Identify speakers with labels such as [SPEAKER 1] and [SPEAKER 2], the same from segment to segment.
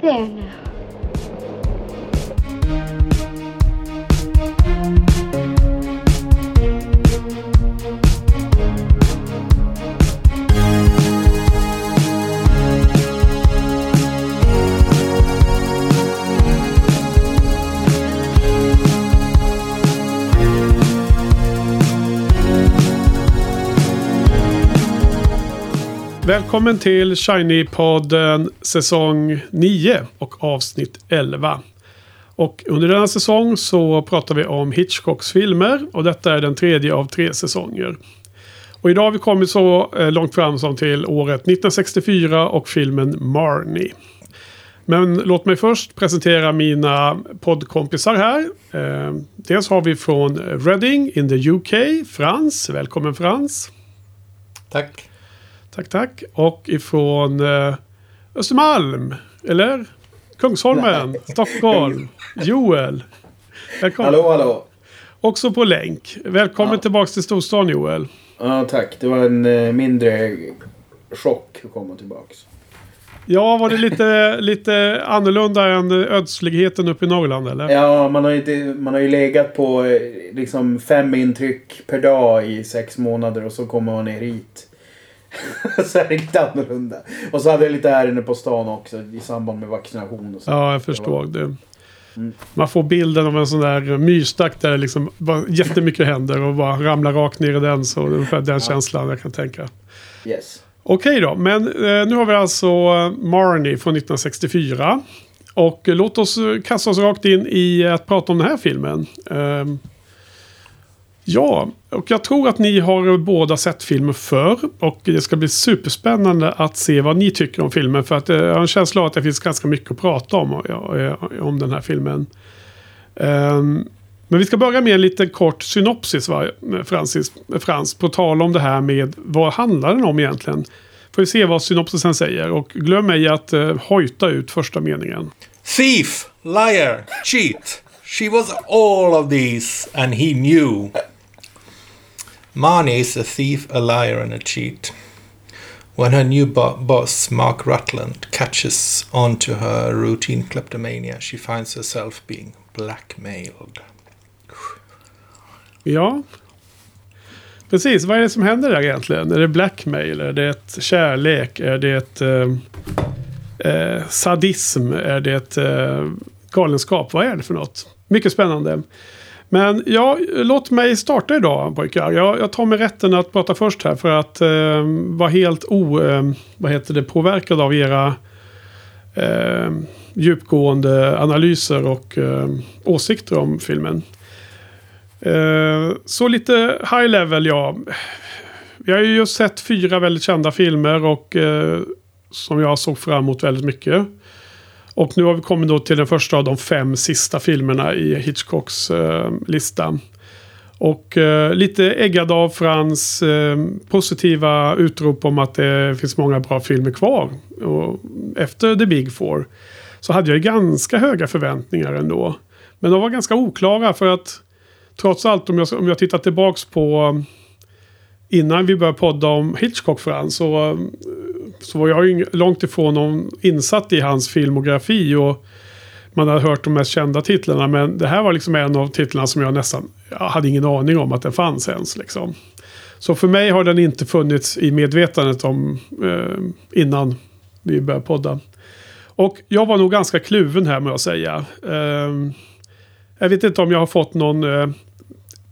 [SPEAKER 1] There now.
[SPEAKER 2] Välkommen till Shiny-podden säsong 9 och avsnitt 11. Och under denna säsong så pratar vi om Hitchcocks filmer och detta är den tredje av tre säsonger. Och idag har vi kommit så eh, långt fram som till året 1964 och filmen Marnie. Men låt mig först presentera mina poddkompisar här. Eh, dels har vi från Reading in the UK, Frans. Välkommen Frans.
[SPEAKER 3] Tack.
[SPEAKER 2] Tack, tack. Och ifrån eh, Östermalm, eller? Kungsholmen, Stockholm. Joel. Välkommen.
[SPEAKER 4] Hallå, hallå.
[SPEAKER 2] Också på länk. Välkommen
[SPEAKER 4] Ja.
[SPEAKER 2] tillbaka till storstan Joel.
[SPEAKER 4] Ja, tack. Det var en eh, mindre chock att komma tillbaks.
[SPEAKER 2] Ja, var det lite, lite annorlunda än ödsligheten uppe i Norrland eller?
[SPEAKER 4] Ja, man har, ju inte, man har ju legat på eh, liksom fem intryck per dag i sex månader och så kommer man ner hit. så är det lite annorlunda. Och så hade jag lite ärenden på stan också i samband med vaccination och så.
[SPEAKER 2] Ja, jag förstår det.
[SPEAKER 4] Mm.
[SPEAKER 2] Man får bilden av en sån där myrstack där det liksom bara jättemycket händer och bara ramlar rakt ner i den. Så ungefär den känslan jag kan tänka.
[SPEAKER 4] Yes.
[SPEAKER 2] Okej då, men eh, nu har vi alltså eh, Marnie från 1964. Och eh, låt oss eh, kasta oss rakt in i att prata om den här filmen. Ehm, ja, och jag tror att ni har båda sett filmen förr. Och det ska bli superspännande att se vad ni tycker om filmen. För att eh, jag har en känsla av att det finns ganska mycket att prata om, eh, om den här filmen. Ehm, men vi ska börja med en liten kort synopsis, va, Francis, Frans, på tal om det här med vad handlar den om egentligen? Får vi se vad synopsisen säger och glöm ej att eh, hojta ut första meningen.
[SPEAKER 3] Thief, liar, cheat. She was all of these, and he knew. Marnie is a thief, a liar, and a cheat. When her new bo- boss, Mark Rutland, catches on to her routine kleptomania, she finds herself being blackmailed.
[SPEAKER 2] Ja. Precis, vad är det som händer där egentligen? Är det blackmail? Är det ett kärlek? Är det ett eh, eh sadism? Är det ett eh, galenskap? Vad är det för något? Mycket spännande. Men ja, låt mig starta idag pojkar. Jag, jag tar mig rätten att prata först här för att eh, vara helt o, eh, vad heter det, påverkad av era eh, djupgående analyser och eh, åsikter om filmen. Eh, så lite high level, ja. Vi har ju just sett fyra väldigt kända filmer och eh, som jag såg fram emot väldigt mycket. Och nu har vi kommit då till den första av de fem sista filmerna i Hitchcocks eh, lista. Och eh, lite äggad av Frans eh, positiva utrop om att det finns många bra filmer kvar. Och efter The Big Four så hade jag ju ganska höga förväntningar ändå. Men de var ganska oklara för att trots allt om jag, om jag tittar tillbaks på eh, innan vi började podda om Hitchcock Frans så, eh, så var jag ju långt ifrån någon insatt i hans filmografi och man hade hört de mest kända titlarna men det här var liksom en av titlarna som jag nästan jag hade ingen aning om att den fanns ens liksom. Så för mig har den inte funnits i medvetandet om eh, innan vi började podda. Och jag var nog ganska kluven här med att säga. Eh, jag vet inte om jag har fått någon eh,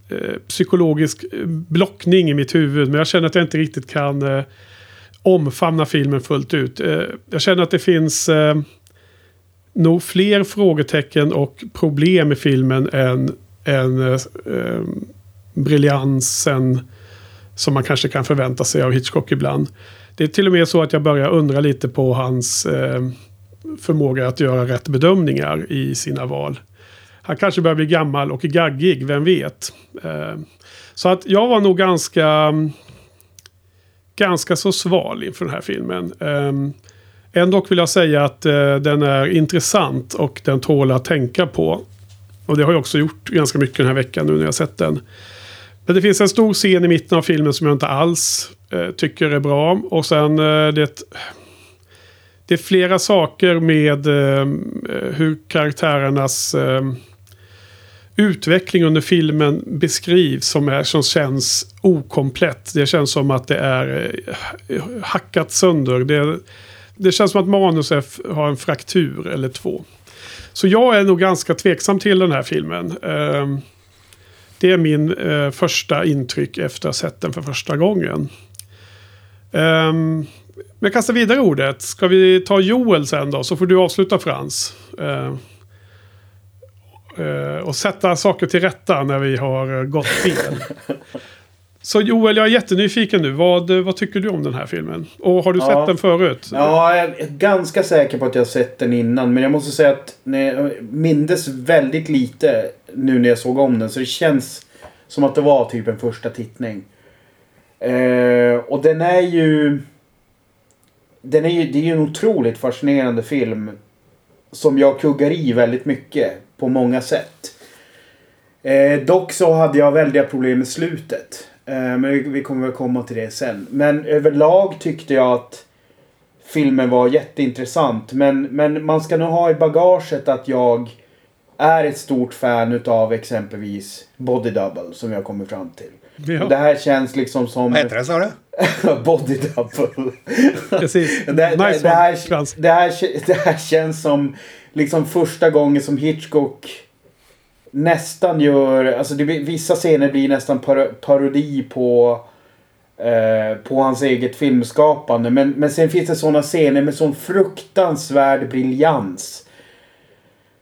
[SPEAKER 2] eh, psykologisk blockning i mitt huvud. Men jag känner att jag inte riktigt kan eh, omfamna filmen fullt ut. Eh, jag känner att det finns eh, nog fler frågetecken och problem i filmen än, än eh, eh, briljansen som man kanske kan förvänta sig av Hitchcock ibland. Det är till och med så att jag börjar undra lite på hans eh, förmåga att göra rätt bedömningar i sina val. Han kanske börjar bli gammal och gaggig, vem vet. Eh, så att jag var nog ganska, ganska så sval inför den här filmen. Eh, ändå vill jag säga att eh, den är intressant och den tål att tänka på. Och det har jag också gjort ganska mycket den här veckan nu när jag sett den. Men det finns en stor scen i mitten av filmen som jag inte alls eh, tycker är bra. Och sen eh, det... det är flera saker med eh, hur karaktärernas ehm, utveckling under filmen beskrivs som, är, som känns okomplett. Det känns som att det är eh, hackat sönder. Det, det känns som att manus är, har en fraktur eller två. Så jag är nog ganska tveksam till den här filmen. Ehm, det är min eh, första intryck efter att ha sett den för första gången. Ehm, men kasta vidare ordet. Ska vi ta Joel sen då? Så får du avsluta Frans. Ehm. Uh, och sätta saker till rätta när vi har gått fel. Så Joel, jag är jättenyfiken nu. Vad, vad tycker du om den här filmen? Och har du
[SPEAKER 4] Ja.
[SPEAKER 2] sett den förut?
[SPEAKER 4] Ja, jag är ganska säker på att jag har sett den innan. Men jag måste säga att jag mindes väldigt lite nu när jag såg om den. Så det känns som att det var typ en första tittning. Eh, och den är ju... Den är ju, det är ju en otroligt fascinerande film. Som jag kuggar i väldigt mycket på många sätt. Eh, dock så hade jag väldiga problem med slutet. Eh, men vi, kommer väl komma till det sen. Men överlag tyckte jag att filmen var jätteintressant. Men, men man ska nog ha i bagaget att jag är ett stort fan utav exempelvis Body Double som jag kommer fram till.
[SPEAKER 2] Ja,
[SPEAKER 4] Det här känns liksom som...
[SPEAKER 3] Vad heter det sa du?
[SPEAKER 4] Body Double.
[SPEAKER 2] precis.
[SPEAKER 4] Det, det,
[SPEAKER 2] nice
[SPEAKER 4] det, här,
[SPEAKER 2] one, Frans.
[SPEAKER 4] det, här, det här känns som liksom första gången som Hitchcock nästan gör, alltså det, vissa scener blir nästan par, parodi på eh, på hans eget filmskapande. Men, men sen finns det sådana scener med sån fruktansvärd briljans.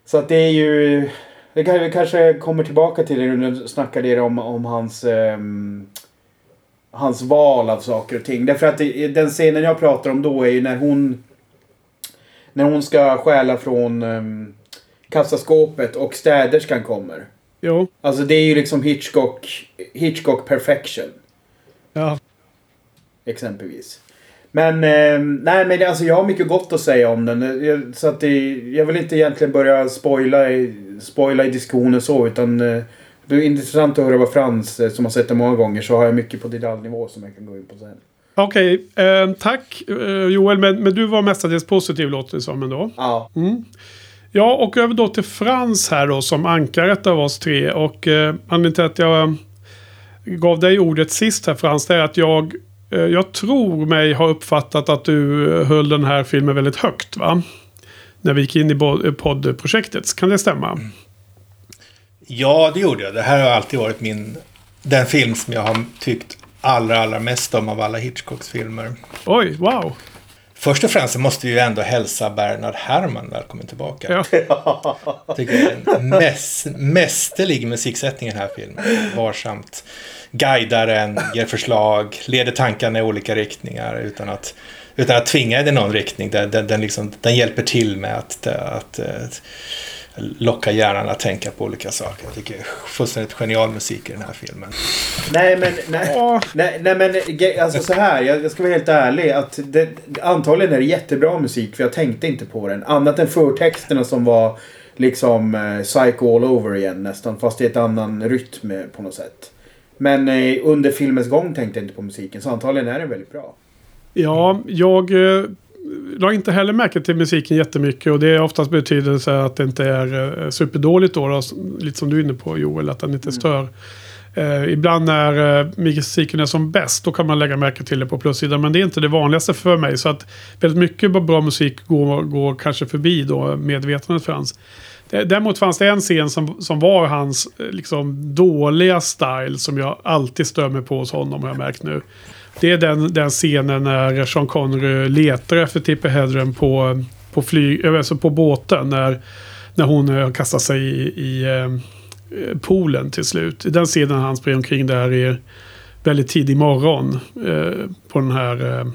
[SPEAKER 4] Så att det är ju... Det kan, vi kanske kommer tillbaka till det när du snackade om, om hans... ehm, hans val av saker och ting. Därför att det, den scenen jag pratar om då är ju när hon... När hon ska stjäla från um, kassaskåpet och städerskan kommer.
[SPEAKER 2] Jo,
[SPEAKER 4] Alltså det är ju liksom Hitchcock, Hitchcock perfection.
[SPEAKER 2] ja.
[SPEAKER 4] Exempelvis. Men, eh, nej men alltså jag har mycket gott att säga om den. Jag, så att det, jag vill inte egentligen börja spoila i, spoila i diskussionen så utan eh, det är intressant att höra vad Frans, eh, som har sett den många gånger, så har jag mycket på detaljnivå som jag kan gå in på sen.
[SPEAKER 2] Okej, eh, tack eh, Joel. Men, men du var mestadels positiv låter det som ändå.
[SPEAKER 4] Ja.
[SPEAKER 2] Mm. Ja, och över då till Frans här då som ankaret av oss tre. Och eh, anledningen till att jag gav dig ordet sist här Frans, det är att jag, eh, jag tror mig ha uppfattat att du eh, höll den här filmen väldigt högt va? När vi gick in i poddprojektet. Kan det stämma?
[SPEAKER 3] Ja, det gjorde jag. Det här har alltid varit min... Den film som jag har tyckt allra, allra mest om av alla Hitchcocks filmer.
[SPEAKER 2] Oj, wow.
[SPEAKER 3] Först och främst så måste vi ju ändå hälsa Bernard Herrmann välkommen tillbaka.
[SPEAKER 2] Ja.
[SPEAKER 3] Tycker det är en mäs, mästerlig musiksättning i den här filmen. Varsamt guidar en, ger förslag, leder tankarna i olika riktningar utan att, utan att tvinga den i någon riktning. Den, den, den, liksom, den hjälper till med att, att, att locka hjärnan att tänka på olika saker. Jag tycker det är fullständigt genial musik i den här filmen.
[SPEAKER 4] Nej men, nej, nej, nej men alltså så här. Jag, ska vara helt ärlig. Att det, antagligen är det jättebra musik för jag tänkte inte på den. Annat än förtexterna som var liksom eh, Psycho all over igen nästan. Fast i ett annan rytm på något sätt. Men eh, under filmens gång tänkte jag inte på musiken. Så antagligen är den väldigt bra.
[SPEAKER 2] Ja, jag eh, la inte heller märke till musiken jättemycket. Och det är oftast betydelse att det inte är eh, superdåligt då, då. Lite som du är inne på Joel, att den inte stör. Eh, ibland när eh, musiken är som bäst, då kan man lägga märke till det på plussidan. Men det är inte det vanligaste för mig. Så att väldigt mycket bra musik går, går kanske förbi då medvetandet för hans. Det- Däremot fanns det en scen som, som var hans eh, liksom, dåliga style som jag alltid stör mig på hos honom har jag märkt nu. Det är den, den scenen när Sean Connery letar efter Tippi Hedren på, på, flyg, eh, alltså på båten. När, när hon eh, kastar sig i, i eh, poolen till slut. Den scenen han springer omkring där i väldigt tidig morgon eh, på den här eh,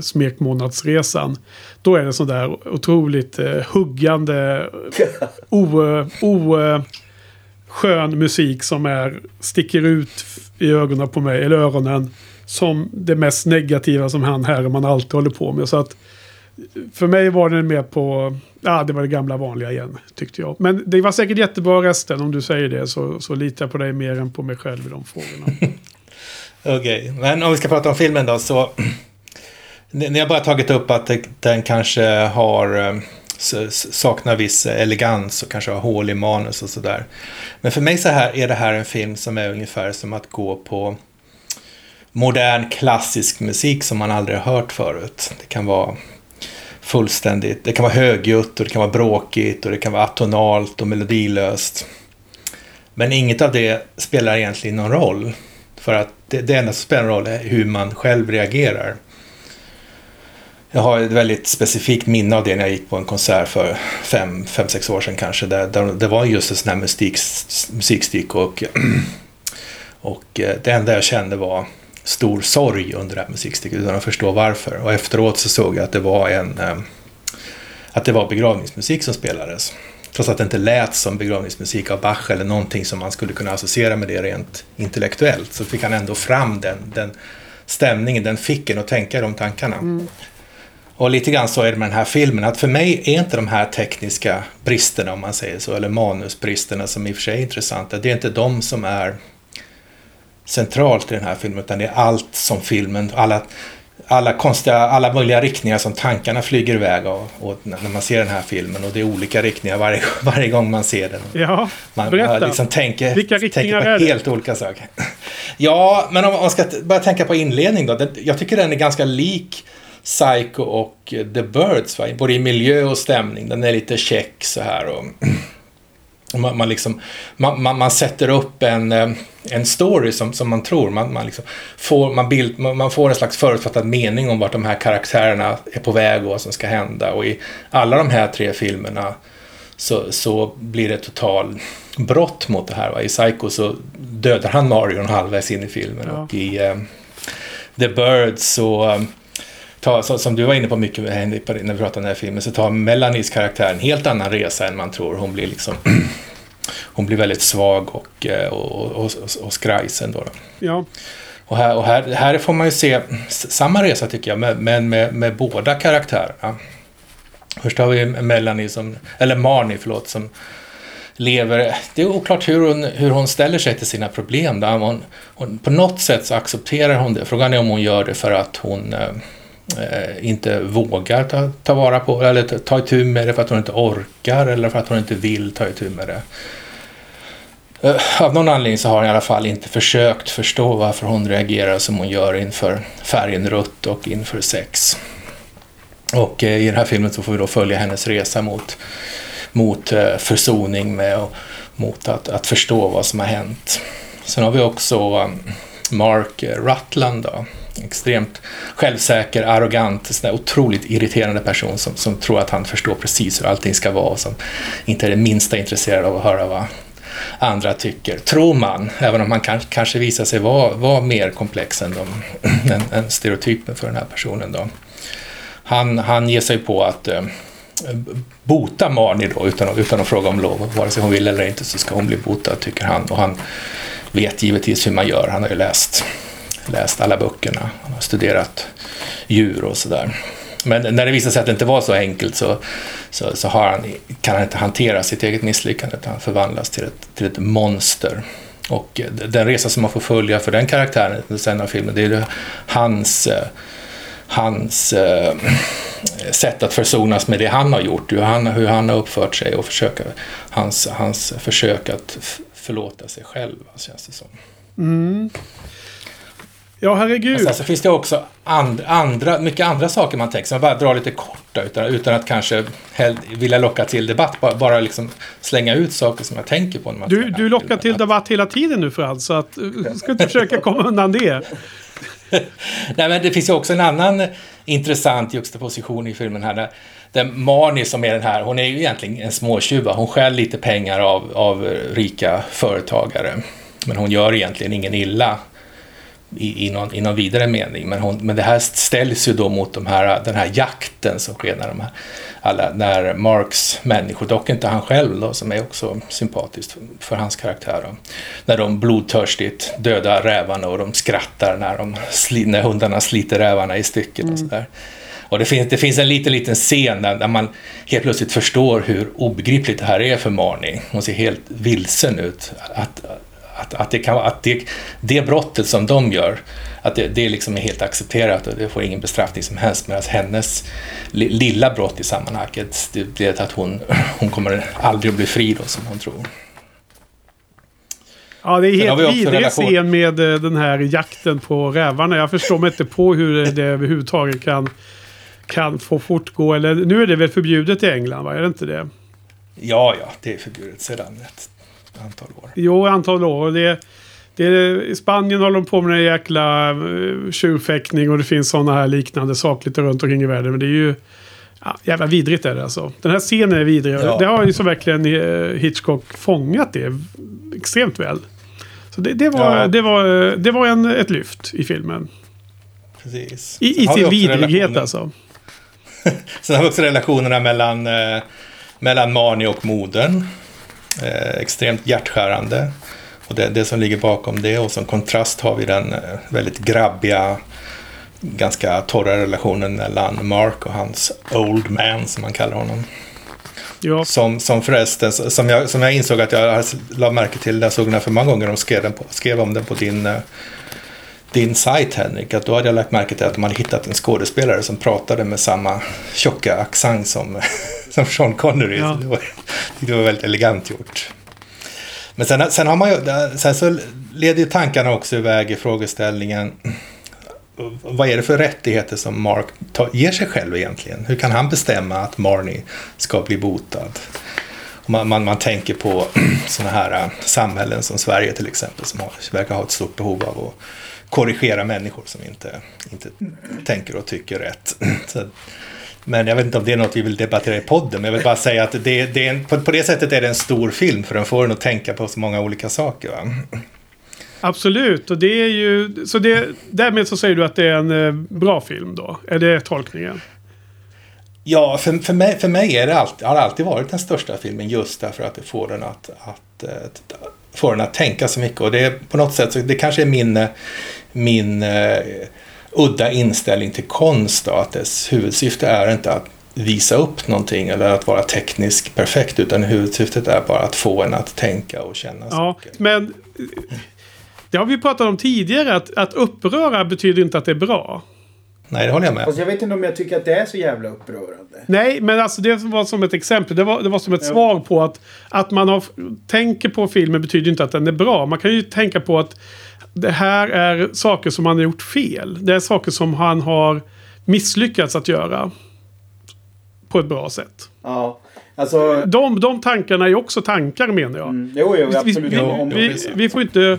[SPEAKER 2] smekmånadsresan. Då är det sån där otroligt eh, huggande, o, o, eh, skön musik som är, sticker ut i ögonen på mig, eller öronen. Som det mest negativa som han här och man alltid håller på med. Så att för mig var den mer på, ja det var det gamla vanliga igen tyckte jag. Men det var säkert jättebra resten om du säger det så, så litar jag på dig mer än på mig själv i de frågorna.
[SPEAKER 3] Okej, men om vi ska prata om filmen då så... Ni har bara tagit upp att den kanske har eh, saknar viss elegans och kanske har hål i manus och sådär. Men för mig så här är det här en film som är ungefär som att gå på modern klassisk musik som man aldrig har hört förut. Det kan vara fullständigt, det kan vara högljutt och det kan vara bråkigt och det kan vara atonalt och melodilöst. Men inget av det spelar egentligen någon roll. För att det, det enda som spelar roll är hur man själv reagerar. Jag har ett väldigt specifikt minne av det när jag gick på en konsert för fem, fem sex år sedan kanske. Där, där det var just en sån här musik, musikstycke och, och eh, det enda jag kände var stor sorg under det här musikstycket utan att förstå varför. Och efteråt så såg jag att det var en eh, att det var begravningsmusik som spelades. Trots att det inte lät som begravningsmusik av Bach eller någonting som man skulle kunna associera med det rent intellektuellt så fick han ändå fram den, den stämningen, den fick en att tänka de tankarna. Mm. Och lite grann så är det med den här filmen, att för mig är inte de här tekniska bristerna, om man säger så, eller manusbristerna som i och för sig är intressanta, det är inte de som är centralt i den här filmen, utan det är allt som filmen, alla, alla konstiga, alla möjliga riktningar som tankarna flyger iväg av och när man ser den här filmen. Och det är olika riktningar varje, varje gång man ser den.
[SPEAKER 2] Ja,
[SPEAKER 3] man,
[SPEAKER 2] berätta.
[SPEAKER 3] Man liksom tänker,
[SPEAKER 2] Vilka riktningar
[SPEAKER 3] tänker på helt olika saker. Ja, men om man ska börja tänka på inledning då. Jag tycker den är ganska lik Psycho och The Birds, va? både i miljö och stämning. Den är lite check så här. Och man, man, liksom, man, man, man, sätter upp en, eh, en story som, som man tror. Man, man, liksom får, man, bild, man, får en slags förutfattad mening om vart de här karaktärerna är på väg och vad som ska hända. Och i alla de här tre filmerna så, så blir det total brott mot det här. Va? I Psycho så dödar han Marion halvvägs in i filmen ja. och i uh, The Birds så um, ta, som du var inne på mycket när vi pratade om den här filmen, så tar Melanies karaktär en helt annan resa än man tror. Hon blir liksom hon blir väldigt svag och, eh, och, och, och skrajsen då.
[SPEAKER 2] Ja.
[SPEAKER 3] Och, här, och här, här får man ju se samma resa tycker jag, men med, med båda karaktärerna. Först har vi Melanie som, eller Marnie förlåt, som lever, det är oklart hur hon, hur hon ställer sig till sina problem. Där hon, hon, på något sätt så accepterar hon det. Frågan är om hon gör det för att hon eh, Eh, inte vågar ta, ta vara på eller ta, ta itu med det för att hon inte orkar eller för att hon inte vill ta itu med det. Eh, av någon anledning så har hon i alla fall inte försökt förstå varför hon reagerar som hon gör inför färgen rött och inför sex. Och eh, i den här filmen så får vi då följa hennes resa mot, mot eh, försoning med och mot att, att förstå vad som har hänt. Sen har vi också eh, Mark Rutland då, extremt självsäker, arrogant, sån otroligt irriterande person som, som tror att han förstår precis hur allting ska vara och som inte är det minsta intresserad av att höra vad andra tycker. Tror man, även om han kan, kanske visar sig vara, vara mer komplex än, de, än, än stereotypen för den här personen. Då. Han, han ger sig på att eh, bota Marnie då utan, utan att fråga om lov. Vare sig hon vill eller inte så ska hon bli botad tycker han. Och han vet givetvis hur man gör. Han har ju läst läst alla böckerna, han har studerat djur och sådär. Men när det visar sig att det inte var så enkelt så, så, så han, kan han inte hantera sitt eget misslyckande utan han förvandlas till ett, till ett monster. Och eh, den resa som man får följa för den karaktären sen av filmen, det är hans, eh, hans äh, sätt att försonas med det han har gjort, hur han, hur han har uppfört sig och försöka, hans, hans försök att förlåta sig själv, känns det som.
[SPEAKER 2] Mm. Ja, herregud.
[SPEAKER 3] sen så finns det också and, andra, mycket andra saker man tänker, som bara drar lite korta utan, utan att kanske vilja locka till debatt. Bara, bara liksom slänga ut saker som jag tänker på. När man
[SPEAKER 2] du du lockar till debatt hela tiden nu Frans, så att, ska inte försöka komma undan det.
[SPEAKER 3] Nej, men det finns ju också en annan intressant juxtaposition i filmen här. Där, där Marnie som är den här, hon är ju egentligen en småtjuva. Hon stjäl lite pengar av, av rika företagare. Men hon gör egentligen ingen illa i, i, någon, i någon vidare mening. Men, hon, men det här ställs ju då mot de här, den här jakten som sker när, de här, alla, när Marks människor, dock inte han själv då, som är också sympatiskt för, för hans karaktär, då, när de blodtörstigt dödar rävarna och de skrattar när, de, när hundarna sliter rävarna i stycken och mm. sådär. Och det finns, det finns en liten, liten scen där, där, man helt plötsligt förstår hur obegripligt det här är för Marnie. Hon ser helt vilsen ut. Att, att, att, det, kan, att det, det brottet som de gör, att det, det liksom är helt accepterat och det får ingen bestraffning som helst. Medan hennes li, lilla brott i sammanhanget, det blir att hon, hon kommer aldrig att bli fri då som hon tror.
[SPEAKER 2] Ja, det är helt vidrig scen med eh, den här jakten på rävarna. Jag förstår mig inte på hur det överhuvudtaget kan, kan få fortgå. Eller, nu är det väl förbjudet i England, va? Är det inte det?
[SPEAKER 3] Ja, ja, det är förbjudet sedan ett antal år.
[SPEAKER 2] Jo, antal år. Det, det, I Spanien håller de på med en jäkla uh, tjurfäktning och det finns sådana här liknande saker lite runt omkring i världen. Men det är ju ja, jävla vidrigt är det alltså. Den här scenen är vidrig.
[SPEAKER 3] Ja.
[SPEAKER 2] Det har ju så verkligen eh, Hitchcock fångat det extremt väl. Så det, det var,
[SPEAKER 3] Ja.
[SPEAKER 2] det var, eh, det var en, ett lyft i filmen.
[SPEAKER 3] Precis.
[SPEAKER 2] I, i sin vidrighet alltså.
[SPEAKER 3] Sen har vi också relationerna mellan, eh, mellan Marnie och modern. Eh, extremt hjärtskärande. Och det, det som ligger bakom det. Och som kontrast har vi den eh, väldigt grabbiga, ganska torra relationen mellan Mark och hans old man, som man kallar honom.
[SPEAKER 2] Ja.
[SPEAKER 3] Som, som förresten, som jag, som jag insåg att jag la märke till, jag såg den här för många gånger, de skrev, på, skrev om den på din, eh, din sajt Henrik, att då hade jag lagt märke till att de hade hittat en skådespelare som pratade med samma tjocka accent som, som Sean Connery.
[SPEAKER 2] Ja.
[SPEAKER 3] Det, var, det var väldigt elegant gjort. Men sen, sen har man ju, sen så leder ju tankarna också iväg i frågeställningen vad är det för rättigheter som Mark tar, ger sig själv egentligen? Hur kan han bestämma att Marnie ska bli botad? Man, man, man tänker på sådana här äh, samhällen som Sverige till exempel som har, verkar ha ett stort behov av att korrigera människor som inte, inte tänker och tycker rätt. Så, men jag vet inte om det är något vi vill debattera i podden, men jag vill bara säga att det, det är en, på, på det sättet är det en stor film för den får en att tänka på så många olika saker. Va?
[SPEAKER 2] Absolut, och det är ju... Så det, därmed så säger du att det är en eh, bra film då? Är det tolkningen?
[SPEAKER 3] Ja, för, för, mig, för mig är det alltid, har det alltid varit den största filmen just därför att det får den att, att, att, får den att tänka så mycket. Och det är på något sätt, så det kanske är min, min uh, udda inställning till konst då, att dess huvudsyfte är inte att visa upp någonting eller att vara tekniskt perfekt utan huvudsyftet är bara att få en att tänka och känna
[SPEAKER 2] Ja,
[SPEAKER 3] saker.
[SPEAKER 2] men... eh, Det har vi pratat om tidigare, att, att uppröra betyder inte att det är bra.
[SPEAKER 3] Nej, det håller jag med.
[SPEAKER 4] Fast jag vet inte om jag tycker att det är så jävla upprörande.
[SPEAKER 2] Nej, men alltså det var som ett exempel. Det var, det var som ett
[SPEAKER 4] Ja.
[SPEAKER 2] svar på att, att man har, tänker på filmen betyder inte att den är bra. Man kan ju tänka på att det här är saker som han har gjort fel. Det är saker som han har misslyckats att göra. På ett bra sätt.
[SPEAKER 4] Ja, alltså...
[SPEAKER 2] De, de tankarna är ju också tankar menar jag.
[SPEAKER 4] Mm, jo, jo,
[SPEAKER 2] Vi,
[SPEAKER 4] absolut.
[SPEAKER 2] vi,
[SPEAKER 4] Om-
[SPEAKER 2] vi, vi, får inte,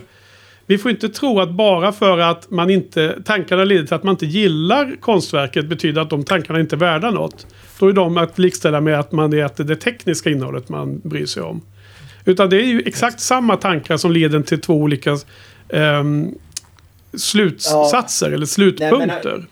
[SPEAKER 2] vi får inte tro att bara för att man inte, tankarna leder till att man inte gillar konstverket betyder att de tankarna inte är värda något. Då är de att likställa med att man är att det det tekniska innehållet man bryr sig om. Utan det är ju exakt samma tankar som leder till två olika ehm, slutsatser eller slutpunkter.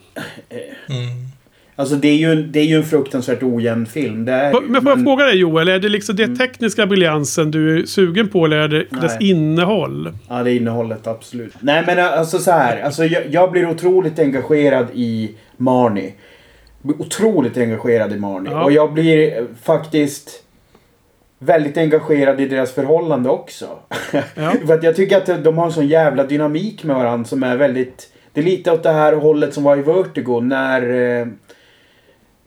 [SPEAKER 4] Alltså det är ju, det är ju en fruktansvärt ojämn film. Det är,
[SPEAKER 2] Men får jag fråga dig Joel, är det liksom det tekniska briljansen du är sugen på eller är det dess
[SPEAKER 4] Nej.
[SPEAKER 2] innehåll?
[SPEAKER 4] Ja, det är innehållet absolut. Nej, men alltså så här. Alltså, jag, jag blir otroligt engagerad i Marnie. Otroligt engagerad i Marnie.
[SPEAKER 2] Ja.
[SPEAKER 4] Och jag blir eh, faktiskt väldigt engagerad i deras förhållande också.
[SPEAKER 2] Ja.
[SPEAKER 4] För att jag tycker att de har en sån jävla dynamik med varandra som är väldigt... Det är lite åt det här hållet som var i Vertigo när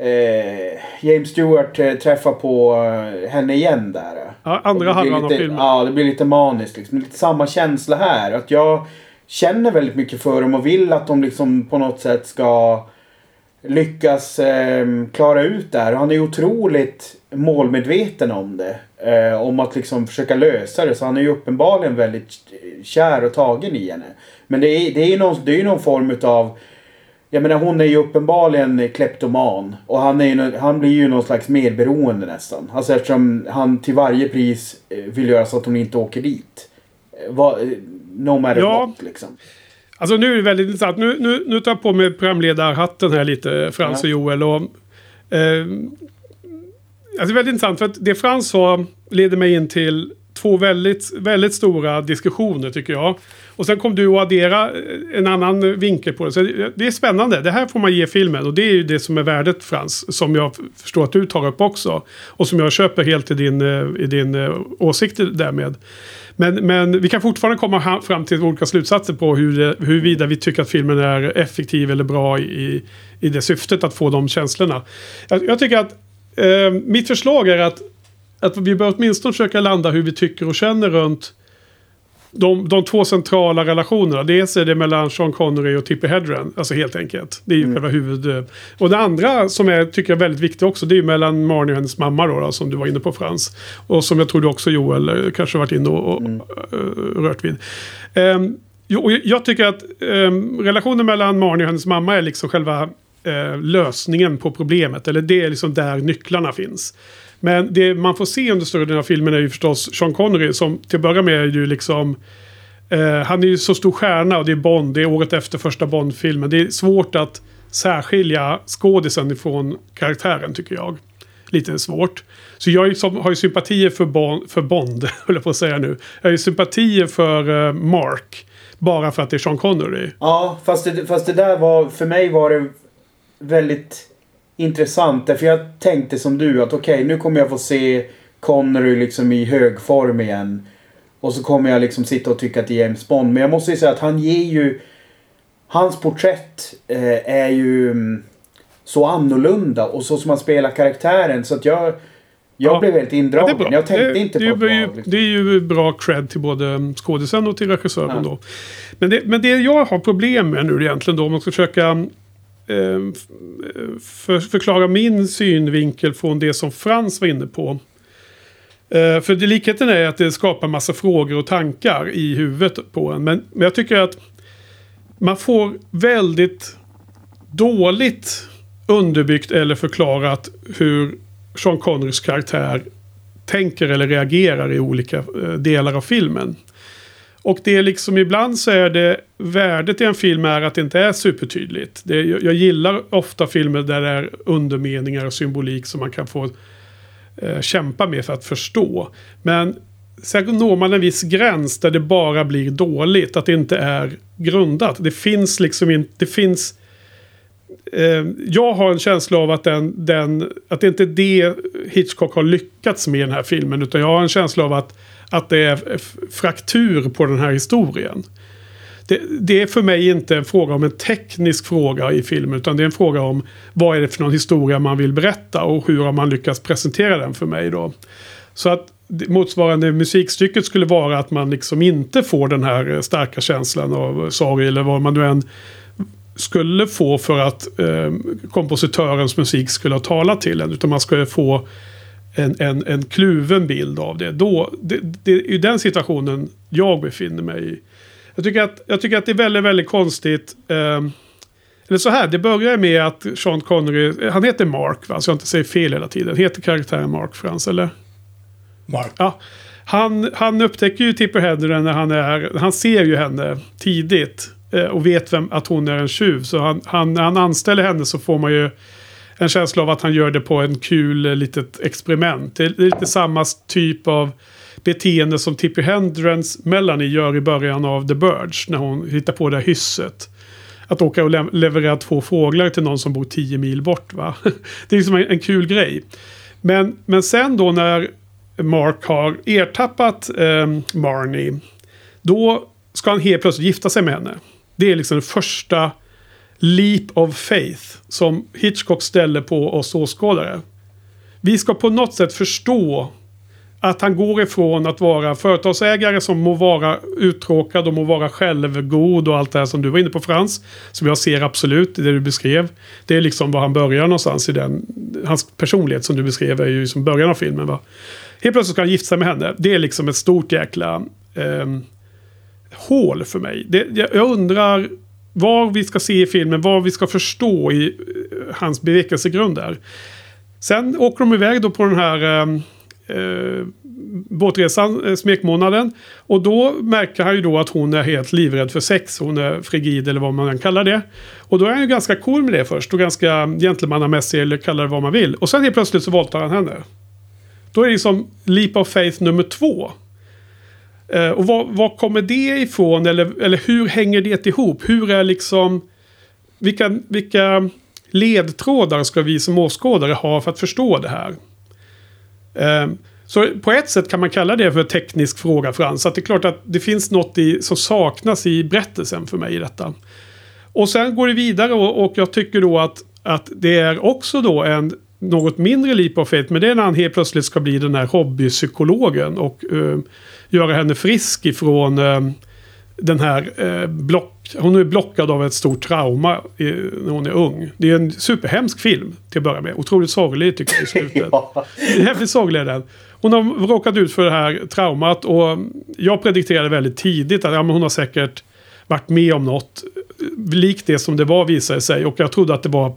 [SPEAKER 4] eh, James Stewart eh, träffar på eh, henne igen där.
[SPEAKER 2] Ja, andra halvan av filmen.
[SPEAKER 4] Ja, det blir lite maniskt. Liksom. Lite samma känsla här. Att jag känner väldigt mycket för dem och vill att de liksom på något sätt ska lyckas eh, klara ut det här. Han är ju otroligt målmedveten om det. Eh, om att liksom försöka lösa det. Så han är ju uppenbarligen väldigt kär och tagen i henne. Men det är, det är ju någon, det är ju någon form utav jag menar hon är ju uppenbarligen kleptoman. Och han, är ju, han blir ju någon slags medberoende nästan. Alltså eftersom han till varje pris eh, vill göra så att hon inte åker dit. Eh, vad- eh, no matter
[SPEAKER 2] Ja.
[SPEAKER 4] what liksom.
[SPEAKER 2] Alltså nu är det väldigt intressant. Nu, nu, nu tar jag på mig programledarhatten här lite, Frans
[SPEAKER 4] Ja.
[SPEAKER 2] och Joel. Och, eh, alltså det är väldigt intressant för att det Frans sa leder mig in till två väldigt, väldigt stora diskussioner tycker jag. Och sen kom du och addera eh, en annan vinkel på det. Så det är spännande. Det här får man ge filmen. Och det är ju det som är värdet Frans. Som jag förstår att du tar upp också. Och som jag köper helt i din, eh, i din eh, åsikt därmed. Men, men vi kan fortfarande komma fram till olika slutsatser på hur huruvida vi tycker att filmen är effektiv eller bra i, i det syftet att få de känslorna. Jag, jag tycker att eh, mitt förslag är att, att vi bör åtminstone försöka landa hur vi tycker och känner runt de, de två centrala relationerna. Dels är det mellan Sean Connery och Tippi Hedren. Alltså helt enkelt. Det är ju mm. själva huvud... Och det andra som jag tycker är väldigt viktigt också. Det är ju mellan Marnie och hennes mamma då, då. Som du var inne på Frans. Och som jag tror du också Joel eh, kanske varit inne och, och mm. uh, rört vid. Um, jo, jag tycker att um, relationen mellan Marnie och hennes mamma är liksom själva uh, lösningen på problemet. Eller det är liksom där nycklarna finns. Men det man får se under större delen av filmen är ju förstås Sean Connery som till att börja med är ju liksom eh, han är ju så stor stjärna och det är Bond, det är året efter första Bond-filmen. Det är svårt att särskilja skådisen ifrån karaktären tycker jag. Lite svårt. Så jag har ju sympatier för, bon, för Bond, höll jag på att säga nu. Jag har ju sympatier för eh, Mark. Bara för att det är Sean Connery.
[SPEAKER 4] Ja, fast det, fast det där var, för mig var det väldigt intressant. Därför jag tänkte som du att okej, okay, nu kommer jag få se Connery liksom i hög form igen. Och så kommer jag liksom sitta och tycka att det är James Bond. Men jag måste ju säga att han ger ju... Hans porträtt eh, är ju mm, så annorlunda och så som han spelar karaktären. Så att jag... Jag ja, blev helt indragen. Ja, jag tänkte
[SPEAKER 2] det,
[SPEAKER 4] inte på
[SPEAKER 2] det. Är ju,
[SPEAKER 4] liksom.
[SPEAKER 2] det är ju bra cred till både skådisen och till regissören ja. då. Men det, men det jag har problem med nu egentligen då, om man ska försöka eh, Ehm, för, förklara min synvinkel från det som Frans var inne på. Eh, för det, likheten är att det skapar massa frågor och tankar i huvudet på en. Men, men jag tycker att man får väldigt dåligt underbyggt eller förklarat hur Sean Connerys karaktär tänker eller reagerar i olika eh, delar av filmen. Och det är liksom ibland så är det värdet i en film är att det inte är supertydligt. Det, jag, jag gillar ofta filmer där det är undermeningar och symbolik som man kan få eh, kämpa med för att förstå. Men sen når man en viss gräns där det bara blir dåligt. Att det inte är grundat. Det finns liksom inte, det finns eh, jag har en känsla av att, den, den, att det inte är det Hitchcock har lyckats med i den här filmen. Utan jag har en känsla av att att det är fraktur på den här historien. Det, det, är för mig inte en fråga om en teknisk fråga i filmen. Utan det är en fråga om vad är det för någon historia man vill berätta. Och hur har man lyckats presentera den för mig då. Så att motsvarande musikstycket skulle vara att man liksom inte får den här eh, starka känslan av sorg. Eller vad man nu än skulle få för att eh, kompositörens musik skulle ha talat till en. Utan man skulle få en, en, en kluven bild av det. Då, det, det är den situationen jag befinner mig i. Jag tycker att, jag tycker att det är väldigt, väldigt konstigt. Eh, eller så här, det börjar med att Sean Connery, han heter Mark va, så jag inte säger fel hela tiden. Heter karaktären Mark Frans, eller?
[SPEAKER 3] Mark.
[SPEAKER 2] Ja. Han, han upptäcker ju Tipper Hedren när han är, han ser ju henne tidigt. Eh, och vet vem, att hon är en tjuv. Så han, han, när han anställer henne så får man ju en känsla av att han gör det på en kul eh, litet experiment. Det är lite samma typ av beteende som Tippi Hendrens Melanie gör i början av The Birds. När hon hittar på det här hysset. Att åka och le leverera två fåglar till någon som bor tio mil bort. Va? Det är liksom en, en kul grej. Men, men sen då när Mark har ertappat eh, Marnie. Då ska han helt plötsligt gifta sig med henne. Det är liksom den första leap of faith som Hitchcock ställer på oss åskådare. Vi ska på något sätt förstå att han går ifrån att vara företagsägare som må vara uttråkad och må vara självgod och allt det här som du var inne på Frans. Som jag ser absolut i det du beskrev. Det är liksom var han börjar någonstans i den. Hans personlighet som du beskrev är ju som början av filmen va. Helt plötsligt ska han gifta sig med henne. Det är liksom ett stort jäkla eh, hål för mig. Det, jag undrar vad vi ska se i filmen, vad vi ska förstå i eh, hans bevekelsegrunder. Sen åker de iväg då på den här eh, eh båtresan, eh, smekmånaden. Och då märker han ju då att hon är helt livrädd för sex. Hon är frigid eller vad man än kallar det. Och då är han ju ganska cool med det först. Och ganska gentlemannamässig eller kallar det vad man vill. Och sen helt plötsligt så våldtar han henne. Då är det liksom leap of faith nummer två. Eh, och vad, vad kommer det ifrån? Eller, eller hur hänger det ihop? Hur är liksom... Vilka, vilka ledtrådar ska vi som åskådare ha för att förstå det här? Eh, så på ett sätt kan man kalla det för en teknisk fråga Frans. Att det är klart att det finns något i, som saknas i berättelsen för mig i detta. Och sen går det vidare och, och jag tycker då att, att det är också då en något mindre leap of faith. Men det är när han helt plötsligt ska bli den här hobbypsykologen och uh, göra henne frisk ifrån uh, den här uh, block... Hon är blockad av ett stort trauma i, när hon är ung. Det är en superhemsk film till att börja med. Otroligt sorglig tycker jag i slutet.
[SPEAKER 4] ja.
[SPEAKER 2] Häftigt sorglig är den. Hon har råkat ut för det här traumat och jag predikterade väldigt tidigt att ja, men hon har säkert varit med om något likt det som det var visade sig. Och jag trodde att det var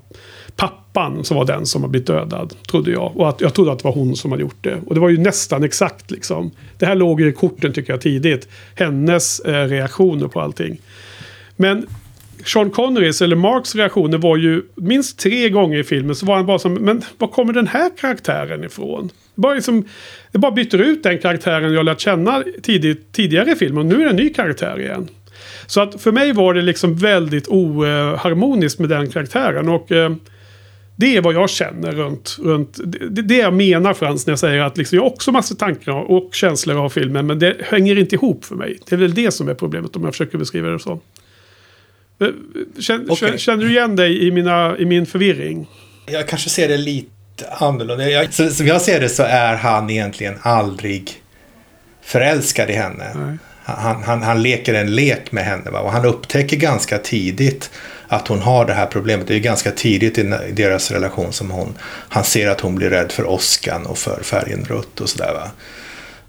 [SPEAKER 2] pappan som var den som har blivit dödad. Trodde jag. Och att jag trodde att det var hon som hade gjort det. Och det var ju nästan exakt liksom. Det här låg i korten tycker jag tidigt. Hennes eh, reaktioner på allting. Men Sean Connerys eller Marks reaktioner var ju minst tre gånger i filmen så var han bara som men var kommer den här karaktären ifrån? Det bara, liksom, det bara byter ut den karaktären jag lärt känna tidigt, tidigare i filmen och nu är det en ny karaktär igen. Så att för mig var det liksom väldigt oharmoniskt med den karaktären. Och eh, det är vad jag känner runt, runt det, det jag menar Frans när jag säger att liksom, jag har också massa tankar och känslor av filmen. Men det hänger inte ihop för mig. Det är väl det som är problemet om jag försöker beskriva det så. Eh, känner,
[SPEAKER 3] Okej.
[SPEAKER 2] känner du igen dig i, mina, i min förvirring?
[SPEAKER 3] Jag kanske ser det lite annorlunda. Jag, så, som jag ser det så är han egentligen aldrig förälskad i henne. Han, han, han leker en lek med henne va? och han upptäcker ganska tidigt att hon har det här problemet. Det är ganska tidigt i deras relation som hon, han ser att hon blir rädd för åskan och för färgen rött och sådär. Va?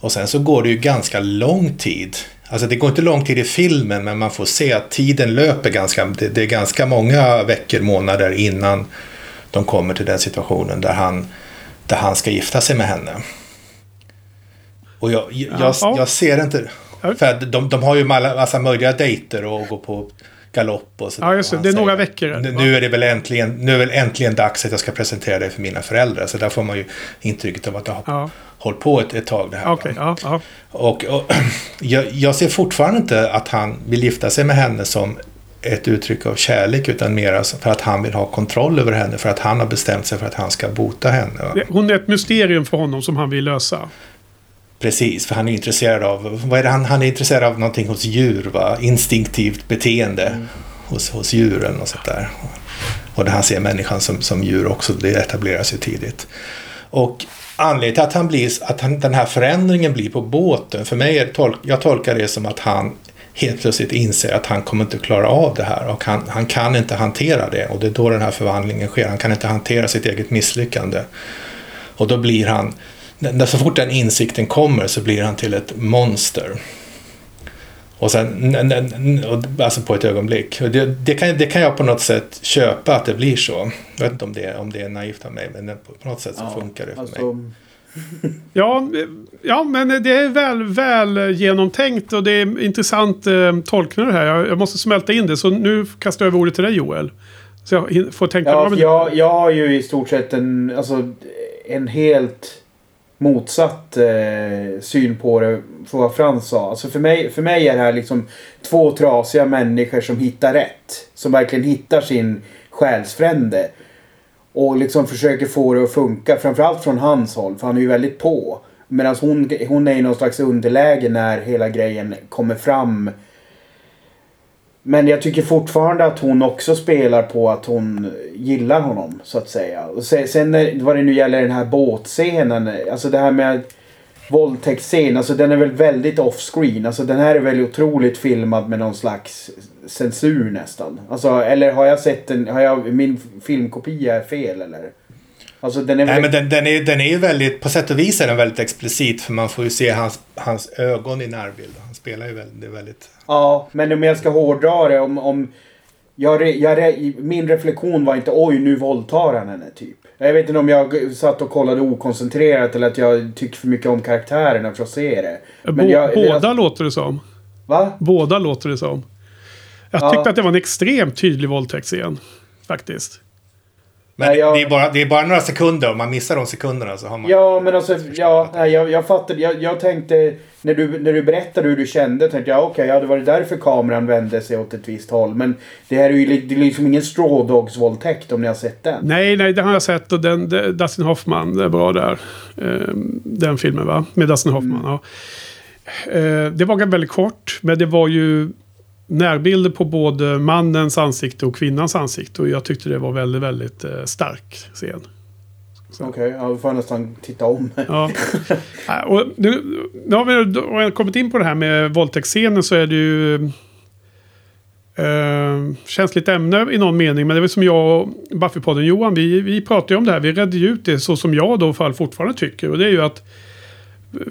[SPEAKER 3] Och sen så går det ju ganska lång tid. Alltså det går inte lång tid i filmen men man får se att tiden löper ganska, det, det är ganska många veckor, månader innan de kommer till den situationen där han, där han ska gifta sig med henne. Och jag, jag,
[SPEAKER 2] Ja.
[SPEAKER 3] jag ser inte... För de, de har ju massa möjliga dejter och går på galopp och sådär.
[SPEAKER 2] Ja, just det. Det är några veckor,
[SPEAKER 3] Nu, nu är det väl äntligen, nu är väl äntligen dags att jag ska presentera dig för mina föräldrar. Så där får man ju intrycket av att det har
[SPEAKER 2] Ja.
[SPEAKER 3] hållit på ett, ett tag det här. Va?
[SPEAKER 2] ja, ja.
[SPEAKER 3] Och, och jag, jag ser fortfarande inte att han vill gifta sig med henne som ett uttryck av kärlek utan mer för att han vill ha kontroll över henne. För att han har bestämt sig för att han ska bota henne.
[SPEAKER 2] Hon är ett mysterium för honom som han vill lösa.
[SPEAKER 3] Precis, för han är intresserad av, vad är det han, han är intresserad av någonting hos djur, va? instinktivt beteende hos, hos djuren och sånt där. Och där han ser människan som, som djur också, det etableras ju tidigt. Och anledningen till att, han blir, att han, den här förändringen blir på båten, för mig är tolk, jag tolkar det som att han helt plötsligt inser att han kommer inte klara av det här och han, han kan inte hantera det och det är då den här förvandlingen sker. Han kan inte hantera sitt eget misslyckande. Och då blir han, när så fort den insikten kommer så blir han till ett monster. Och sen, alltså på ett ögonblick. Det, det, kan, det kan jag på något sätt köpa att det blir så. Jag vet inte om det, om det är naivt av mig, men på något sätt så funkar det för mig.
[SPEAKER 4] alltså,
[SPEAKER 2] Ja, eh, ja, men det är väl, väl genomtänkt och det är intressant eh, tolkning här. Jag, jag måste smälta in det. Så nu kastar jag över ordet till dig Joel. Så jag får tänka
[SPEAKER 4] Ja, jag, jag har ju i stort sett en, alltså, en helt motsatt eh, syn på det för vad Frans sa. Alltså för, mig, för mig är det här liksom två trasiga människor som hittar rätt. Som verkligen hittar sin själsfrände. Och liksom försöker få det att funka. Framförallt från hans håll. För han är ju väldigt på. Medan hon, hon är i någon slags underläge när hela grejen kommer fram. Men jag tycker fortfarande att hon också spelar på att hon gillar honom så att säga. Och se- sen när- vad det nu gäller den här båtscenen. Alltså det här med våldtäktsscen. Alltså den är väl väldigt off-screen. Alltså den här är väl otroligt filmad med någon slags censur nästan. Alltså eller har jag sett en, har jag, min filmkopia är fel eller? Alltså den är
[SPEAKER 3] Nej, men den, den, är, den är väldigt, på sätt och vis är den väldigt explicit för man får ju se hans, hans ögon i närbild. Spelar ju väldigt, väldigt
[SPEAKER 4] Ja, men om jag ska hårdra det. Om, om jag, jag, min reflektion var inte oj nu våldtar han henne typ. Jag vet inte om jag satt och kollade okoncentrerat eller att jag tycker för mycket om karaktärerna för att se det. Men jag,
[SPEAKER 2] båda
[SPEAKER 4] alltså,
[SPEAKER 2] låter det som.
[SPEAKER 4] Va?
[SPEAKER 2] Båda låter det som. Jag
[SPEAKER 4] Ja.
[SPEAKER 2] tyckte att det var en extremt tydlig våldtäktsscen. Faktiskt.
[SPEAKER 3] Men
[SPEAKER 4] Nej, jag-
[SPEAKER 3] det, är bara, det är bara några sekunder. Om man missar de sekunderna så har man...
[SPEAKER 4] Ja, men alltså, ja, nej, jag, jag fattar. Jag, jag tänkte, när du, när du berättade hur du kände, tänkte jag okej, ja, det var därför kameran vände sig åt ett visst håll. Men det här är ju det är liksom ingen straw dogs våldtäkt om ni har sett den.
[SPEAKER 2] Nej, nej, den har jag sett och den, det- Dustin Hoffman är bra där. Eh, den filmen va? Med Dustin Hoffman, ja. Eh, det var väldigt kort, men det var ju närbilder på både mannens ansikte och kvinnans ansikte. Och jag tyckte det var väldigt, väldigt eh, stark scen.
[SPEAKER 4] Okej, ja, då får jag nästan titta om.
[SPEAKER 2] Ja. Och nu, nu har vi kommit in på det här med våldtäktsscenen så är det ju... Eh, känsligt ämne i någon mening. Men det är väl som jag och Buffypodden Johan. Vi, vi pratar ju om det här. Vi redde ut det så som jag då fall fortfarande tycker. Och det är ju att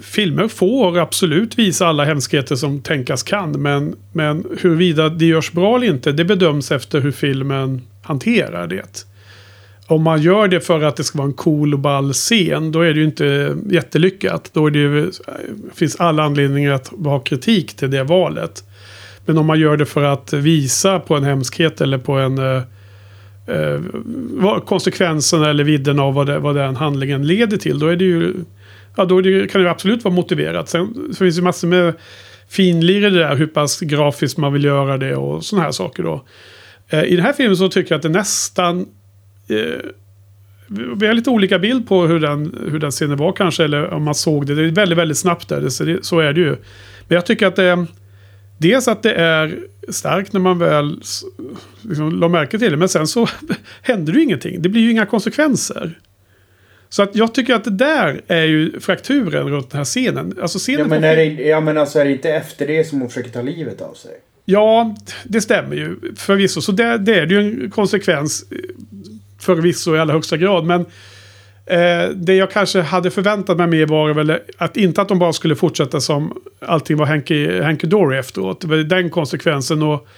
[SPEAKER 2] filmer får absolut visa alla hemskheter som tänkas kan. Men, men huruvida det görs bra eller inte. Det bedöms efter hur filmen hanterar det. Om man gör det för att det ska vara en cool och ball scen, då är det ju inte jättelyckat. Då är det ju, eh, finns alla anledningar att ha kritik till det valet. Men om man gör det för att visa på en hemskhet eller på en eh, eh konsekvensen eller vidden av vad, det, vad den handlingen leder till. Då är det ju, ja då det, kan det absolut vara motiverat. Sen så finns det massor med finlir i det där, hur pass grafiskt man vill göra det och sådana här saker då. Eh, I den här filmen så tycker jag att det nästan eh, vi har lite olika bild på hur den, hur den scenen var kanske, eller om man såg det. Det är väldigt, väldigt snabbt där, så, det, så är det ju. Men jag tycker att det... Dels att det är starkt när man väl liksom, la märke till det, men sen så händer det ju ingenting. Det blir ju inga konsekvenser. Så att jag tycker att det där är ju frakturen runt den här scenen. Alltså scenen
[SPEAKER 4] Ja men, är det, ja, men alltså är det inte efter det som hon försöker ta livet av sig?
[SPEAKER 2] Ja, det stämmer ju förvisso. Så det, det är ju en konsekvens eh, förvisso i allra högsta grad. Men eh, det jag kanske hade förväntat mig mer var väl att inte att de bara skulle fortsätta som allting var Hanky, Hanky Dory efteråt. Det var den konsekvensen. Och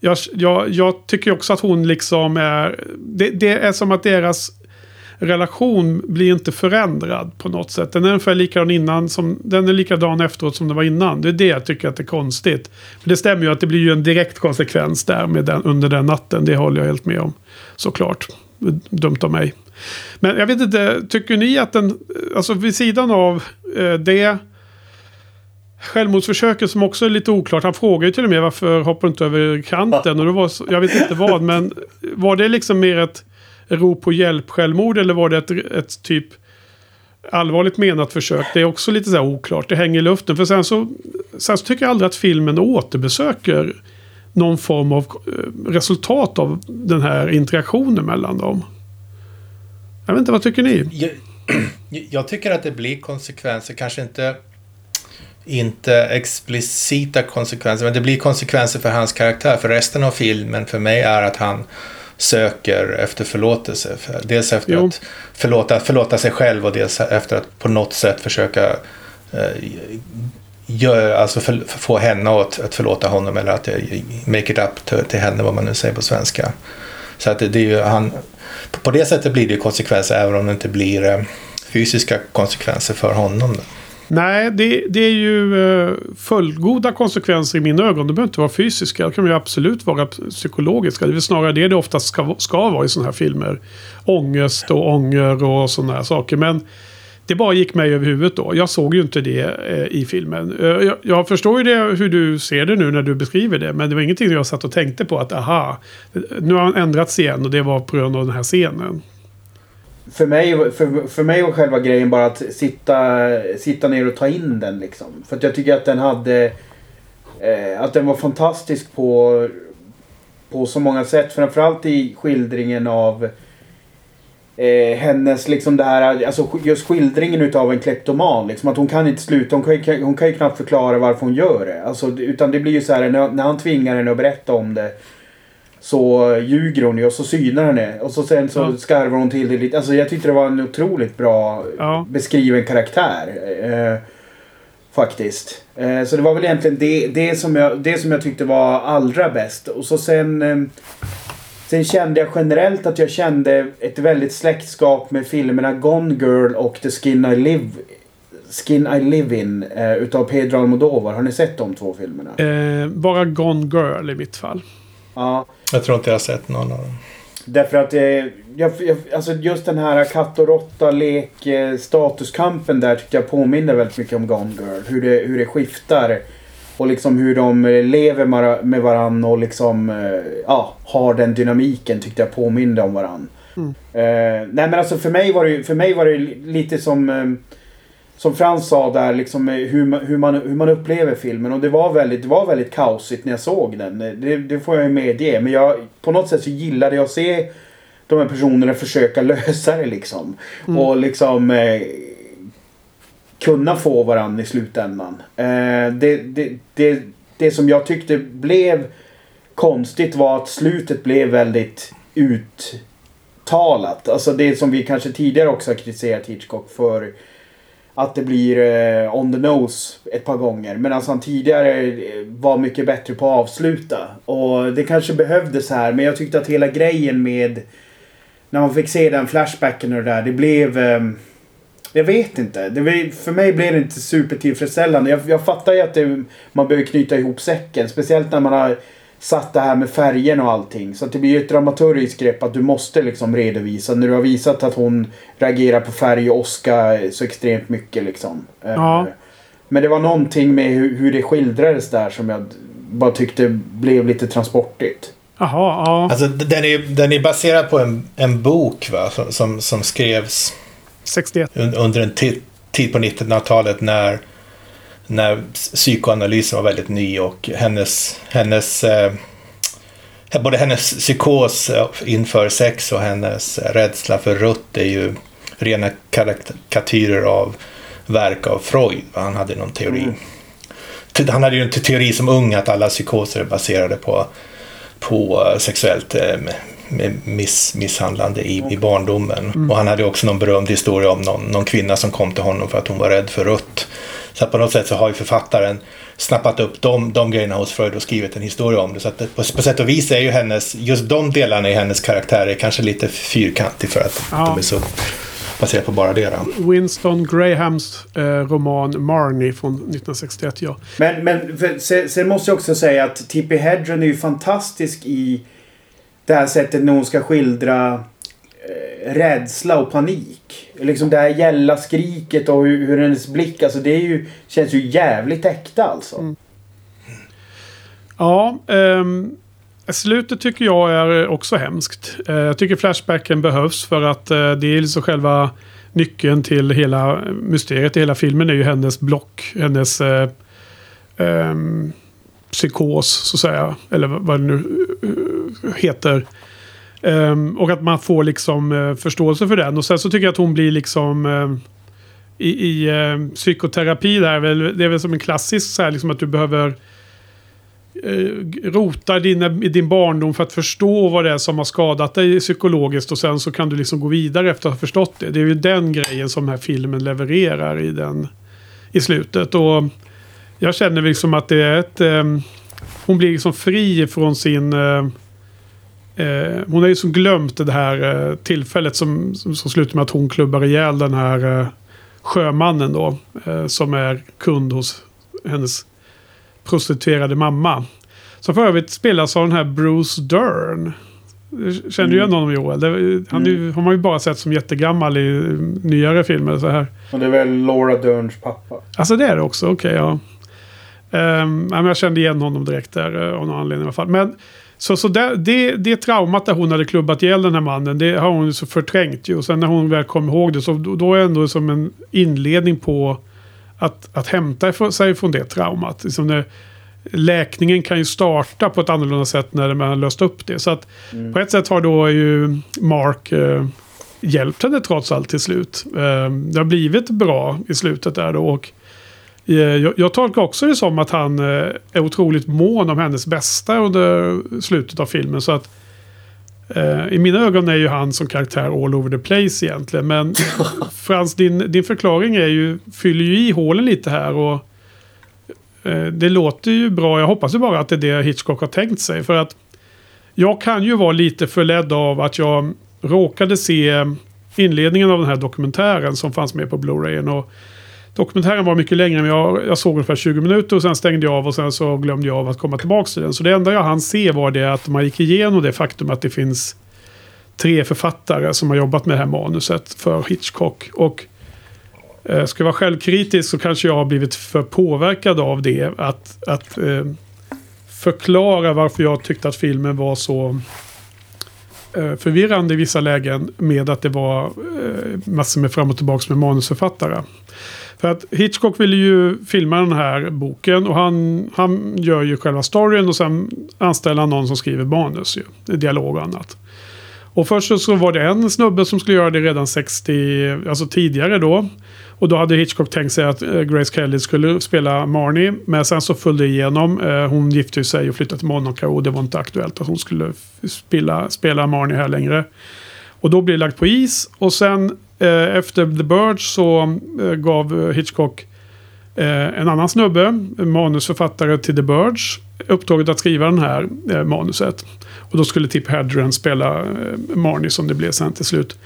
[SPEAKER 2] jag, jag, jag tycker också att hon liksom är... Det, det är som att deras relation blir inte förändrad på något sätt. Den är ungefär likadan innan som, den är likadan efteråt som den var innan. Det är det jag tycker att det är konstigt. Men det stämmer ju att det blir ju en direkt konsekvens där med den, under den natten. Det håller jag helt med om. Såklart. Dumt av mig. Men jag vet inte, tycker ni att den, alltså vid sidan av eh, det Självmordsförsöket som också är lite oklart. Han frågar ju till och med varför hoppar du inte över kanten? Och det var, så- jag vet inte vad, men var det liksom mer ett rop på hjälp självmord eller var det ett, ett typ allvarligt menat försök? Det är också lite så här oklart. Det hänger i luften. För sen så, sen så tycker jag aldrig att filmen återbesöker någon form av eh, resultat av den här interaktionen mellan dem. Jag vet inte, vad tycker ni?
[SPEAKER 3] Jag, jag tycker att det blir konsekvenser, kanske inte inte explicita konsekvenser, men det blir konsekvenser för hans karaktär. För resten av filmen för mig är att han söker efter förlåtelse. För- Dels efter
[SPEAKER 2] Jo.
[SPEAKER 3] att förlåta, förlåta sig själv och dels efter att på något sätt försöka eh, gör, alltså för, för få henne att, att förlåta honom eller att eh, make it up till, till henne, vad man nu säger på svenska. Så att det, det är ju, han, på- på det sättet blir det ju konsekvenser även om det inte blir eh, fysiska konsekvenser för honom. Då.
[SPEAKER 2] Nej, det, det är ju eh, fullgoda konsekvenser i mina ögon. De behöver inte vara fysiska. Det kan ju absolut vara psykologiska. Det är väl snarare det det oftast ska, ska vara i sådana här filmer. Ångest och ånger och sådana här saker. Men det bara gick mig över huvudet då. Jag såg ju inte det eh, i filmen. Eh, jag, jag förstår ju det, hur du ser det nu när du beskriver det. Men det var ingenting jag satt och tänkte på att aha, nu har han ändrats igen och det var på grund av den här scenen.
[SPEAKER 4] För mig, för, för mig var själva grejen bara att sitta, sitta ner och ta in den liksom. För att jag tycker att den hade... Eh, att den var fantastisk på, på så många sätt. Framförallt i skildringen av eh, hennes liksom det här, alltså just skildringen utav en kleptoman. Liksom, att hon kan inte sluta, hon kan, ju- hon kan ju knappt förklara varför hon gör det. Alltså, utan det blir ju så här när, när han tvingar henne att berätta om det. Så ljuger hon ju och så synar henne. Och så sen så
[SPEAKER 2] Ja.
[SPEAKER 4] skarvar hon till det lite. Alltså jag tyckte det var en otroligt bra
[SPEAKER 2] Ja.
[SPEAKER 4] beskriven karaktär. Eh, faktiskt. Eh, så det var väl egentligen det, det, som jag, det som jag tyckte var allra bäst. Och så sen... Eh, sen kände jag generellt att jag kände ett väldigt släktskap med filmerna Gone Girl och The Skin I Live Skin I Live In eh, utav Pedro Almodovar. Har ni sett de två filmerna?
[SPEAKER 2] Eh, bara Gone Girl i mitt fall.
[SPEAKER 4] Ja.
[SPEAKER 3] Jag tror inte jag har sett någon av dem.
[SPEAKER 4] Därför att eh, jag, jag, alltså just den här katt och råtta lek eh, statuskampen där tyckte jag påminner väldigt mycket om Gone Girl. Hur det, hur det skiftar. Och liksom hur de lever mara- med varandra och liksom eh, ja, har den dynamiken tyckte jag påminde om varandra.
[SPEAKER 2] Mm.
[SPEAKER 4] Eh, nej men alltså för mig var det, för mig var det li- lite som eh, som Frans sa där, liksom eh, hur man, hur, man, hur man upplever filmen. Och det var väldigt, det var väldigt kaosigt när jag såg den. Eh, Det, det får jag ju medge. Men jag, på något sätt så gillade jag att se de här personerna försöka lösa det liksom. Och liksom eh, kunna få varandra i slutändan. Eh, det, det, det, det som jag tyckte blev konstigt var att slutet blev väldigt uttalat. Alltså det som vi kanske tidigare också har kritiserat Hitchcock för. Att det blir eh, on the nose ett par gånger. Medan alltså, han tidigare eh, var mycket bättre på att avsluta. Och det kanske behövdes här. Men jag tyckte att hela grejen med... När man fick se den flashbacken och det där. Det blev... Eh, jag vet inte. Det blev, för mig blev det inte supertillfredsställande. Jag, jag fattar ju att det, man behöver knyta ihop säcken. Speciellt när man har satt det här med färgen och allting. Så att det blir ju ett dramaturgiskt grepp att du måste liksom redovisa. När du har visat att hon reagerar på färg och åska så extremt mycket liksom. Eh,
[SPEAKER 2] Ja.
[SPEAKER 4] Men det var någonting med hur, hur det skildrades där som jag bara tyckte blev lite transportigt.
[SPEAKER 2] Jaha, ja.
[SPEAKER 3] Alltså, den är, den är baserad på en, en bok va? Som, som, som skrevs
[SPEAKER 2] 61.
[SPEAKER 3] un- under en ti- tid på 1900-talet när, när psykoanalysen var väldigt ny och hennes, hennes eh, både hennes psykos eh, inför sex och hennes rädsla för rutt är ju rena karikatyrer av verk av Freud. Han hade någon teori.
[SPEAKER 4] Mm.
[SPEAKER 3] Han hade ju en te- teori som ung att alla psykoser är baserade på, på eh, sexuellt eh, miss, misshandlande i, i barndomen. Och han hade också någon berömd historia om någon, någon kvinna som kom till honom för att hon var rädd för rött. Så på något sätt så har ju författaren snappat upp de, de grejerna hos Freud och skrivit en historia om det. Så att på, på sätt och vis är ju hennes, just de delarna i hennes karaktär är kanske lite fyrkantig för att
[SPEAKER 2] Ja.
[SPEAKER 3] de är så baserade på bara det. Då.
[SPEAKER 2] Winston Grahams eh, roman Marnie från 1961, ja.
[SPEAKER 4] Men, men sen, sen måste jag också säga att Tippi Hedren är ju fantastisk i det här sättet när hon ska skildra Eh, rädsla och panik. Liksom det här gälla skriket och hur, hur hennes blick, alltså det är ju, känns ju jävligt äkta alltså. Mm.
[SPEAKER 2] Ja, ehm, slutet tycker jag är också hemskt. Eh, jag tycker Flashbacken behövs för att eh, det är liksom själva nyckeln till hela eh, mysteriet i hela filmen är ju hennes block, hennes eh, ehm, psykos så att säga. Eller vad det nu eh, heter. Um, och att man får liksom uh, förståelse för den. Och sen så tycker jag att hon blir liksom uh, i, i uh, psykoterapi där, väl- det är väl som en klassisk så här liksom att du behöver rota dina, i din barndom för att förstå vad det är som har skadat dig psykologiskt och sen så kan du liksom gå vidare efter att ha förstått det. Det är ju den grejen som den här filmen levererar i, den, i slutet. Och jag känner liksom att det är ett... Um, hon blir liksom fri från sin... Uh, eh, hon har ju som glömt det här eh, tillfället som, som, som slutar med att hon klubbar ihjäl den här eh, sjömannen då. Eh, som är kund hos hennes prostituerade mamma. Som för övrigt spelas av den här Bruce Dern. Känner du igen honom Joel? Det, han är ju- har man ju bara sett som jättegammal i nyare filmer. Så här.
[SPEAKER 4] Och det är väl Laura Derns pappa.
[SPEAKER 2] Alltså det är det också, okej ja. Um, men jag kände igen honom direkt där eh, av någon anledning i alla fall. Men så, så det, det, det traumat där hon hade klubbat ihjäl den här mannen, det har hon så förträngt ju. Och sen när hon väl kom ihåg det, så då, då är det ändå som en inledning på att, att hämta sig från det traumat. Liksom när, läkningen kan ju starta på ett annorlunda sätt när man har löst upp det. Så att på ett sätt har då ju Mark eh, hjälpt henne trots allt till slut. Eh, det har blivit bra i slutet där då. Och, jag, jag tolkar också det som att han eh, är otroligt mån om hennes bästa under slutet av filmen. Så att eh, i mina ögon är ju han som karaktär all over the place egentligen. Men Frans, din, din förklaring är ju, fyller ju i hålen lite här. och eh, Det låter ju bra. Jag hoppas ju bara att det är det Hitchcock har tänkt sig. För att jag kan ju vara lite förledd av att jag råkade se inledningen av den här dokumentären som fanns med på Blu-rayen. Och dokumentären var mycket längre, men jag, jag såg ungefär 20 minuter och sen stängde jag av och sen så glömde jag av att komma tillbaka till den. Så det enda jag hann se var det att man gick igenom det faktum att det finns tre författare som har jobbat med det här manuset för Hitchcock. Och eh, ska jag vara självkritisk så kanske jag har blivit för påverkad av det. Att, att eh, förklara varför jag tyckte att filmen var så eh, förvirrande i vissa lägen med att det var eh, massor med fram och tillbaka med manusförfattare. För att Hitchcock ville ju filma den här boken och han, han gör ju själva storyn och sen anställer han någon som skriver manus ju. Dialog och annat. Och först så var det en snubbe som skulle göra det redan 60, alltså tidigare då. Och då hade Hitchcock tänkt sig att eh, Grace Kelly skulle spela Marnie. Men sen så föll det igenom. Eh, hon gifte sig och flyttade till Monaco och det var inte aktuellt att hon skulle spela, spela Marnie här längre. Och då blir det lagt på is. Och sen Eh, efter The Birds så eh, gav eh, Hitchcock en annan snubbe, manusförfattare till The Birds, uppdraget att skriva den här manuset. Och då skulle Tip Hedren spela Marnie som det blev sen till slut.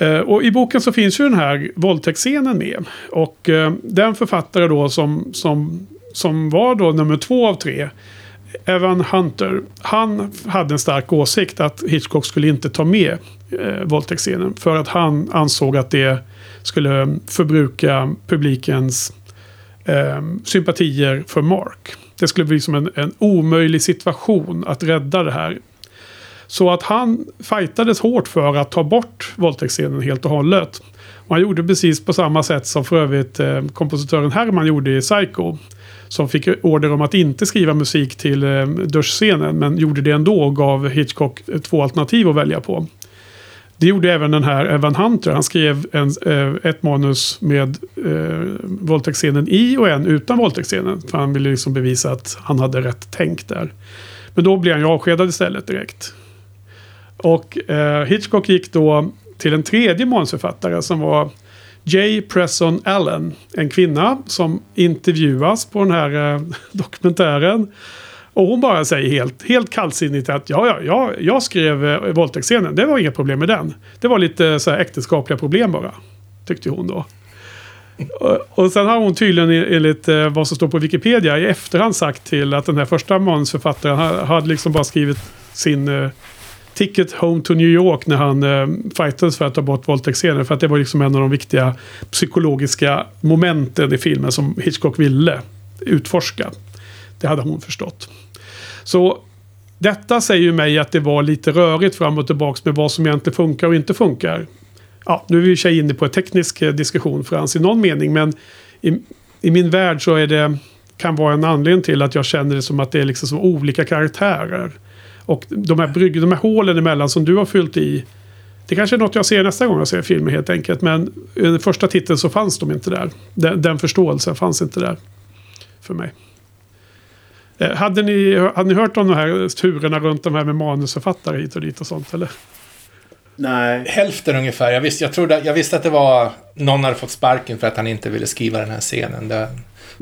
[SPEAKER 2] Eh, och i boken så finns ju den här våldtäktsscenen med. Och eh, den författare då som, som, som var då nummer två av tre. Evan Hunter. Han hade en stark åsikt att Hitchcock skulle inte ta med eh, våldtäktsscenen. För att han ansåg att det skulle förbruka publikens eh, sympatier för Mark. Det skulle bli som en, en omöjlig situation att rädda det här så att han fightades hårt för att ta bort våldtäktsscenen helt och hållet. Och han gjorde precis på samma sätt som för övrigt eh, kompositören Herman gjorde i Psycho. Som fick order om att inte skriva musik till eh, duschscenen men gjorde det ändå och gav Hitchcock eh, två alternativ att välja på. Det gjorde även den här eh, Evan Hunter. Han skrev en, eh, ett manus med eh, våldtäktsscenen i och en utan våldtäktsscenen. För han ville liksom bevisa att han hade rätt tänk där. Men då blev han ju avskedad istället direkt. Och eh, Hitchcock gick då till en tredje manusförfattare som var J. Presson Allen. En kvinna som intervjuas på den här eh, dokumentären. Och hon bara säger helt, helt kallsinnigt att ja, ja, ja jag skrev eh, våldtäktsscenen. Det var inga problem med den. Det var lite eh, så här äktenskapliga problem bara. Tyckte hon då. Och, och sen har hon tydligen eh, enligt eh, vad som står på Wikipedia i efterhand sagt till att den här första manusförfattaren hade liksom bara skrivit sin eh, Ticket Home to New York när han eh, fightades för att ta bort våldtäktsscenen. För att det var liksom en av de viktiga psykologiska momenten i filmen som Hitchcock ville utforska. Det hade hon förstått. Så detta säger ju mig att det var lite rörigt fram och tillbaka med vad som egentligen funkar och inte funkar. Ja, nu är vi i inne på en teknisk diskussion diskussion Frans i någon mening. Men i, i min värld så är det, kan vara en anledning till att jag känner det som att det är liksom som olika karaktärer. Och de här, brygg, de här hålen emellan som du har fyllt i. Det kanske är något jag ser nästa gång jag ser filmen helt enkelt. Men i den första titeln så fanns de inte där. Den, den förståelsen fanns inte där. För mig. Eh, hade ni, hade ni hört om de här turerna runt de här med manusförfattare hit och dit och sånt eller?
[SPEAKER 3] Nej. Hälften ungefär. Jag visste, jag, trodde, jag visste att det var någon hade fått sparken för att han inte ville skriva den här scenen. Det,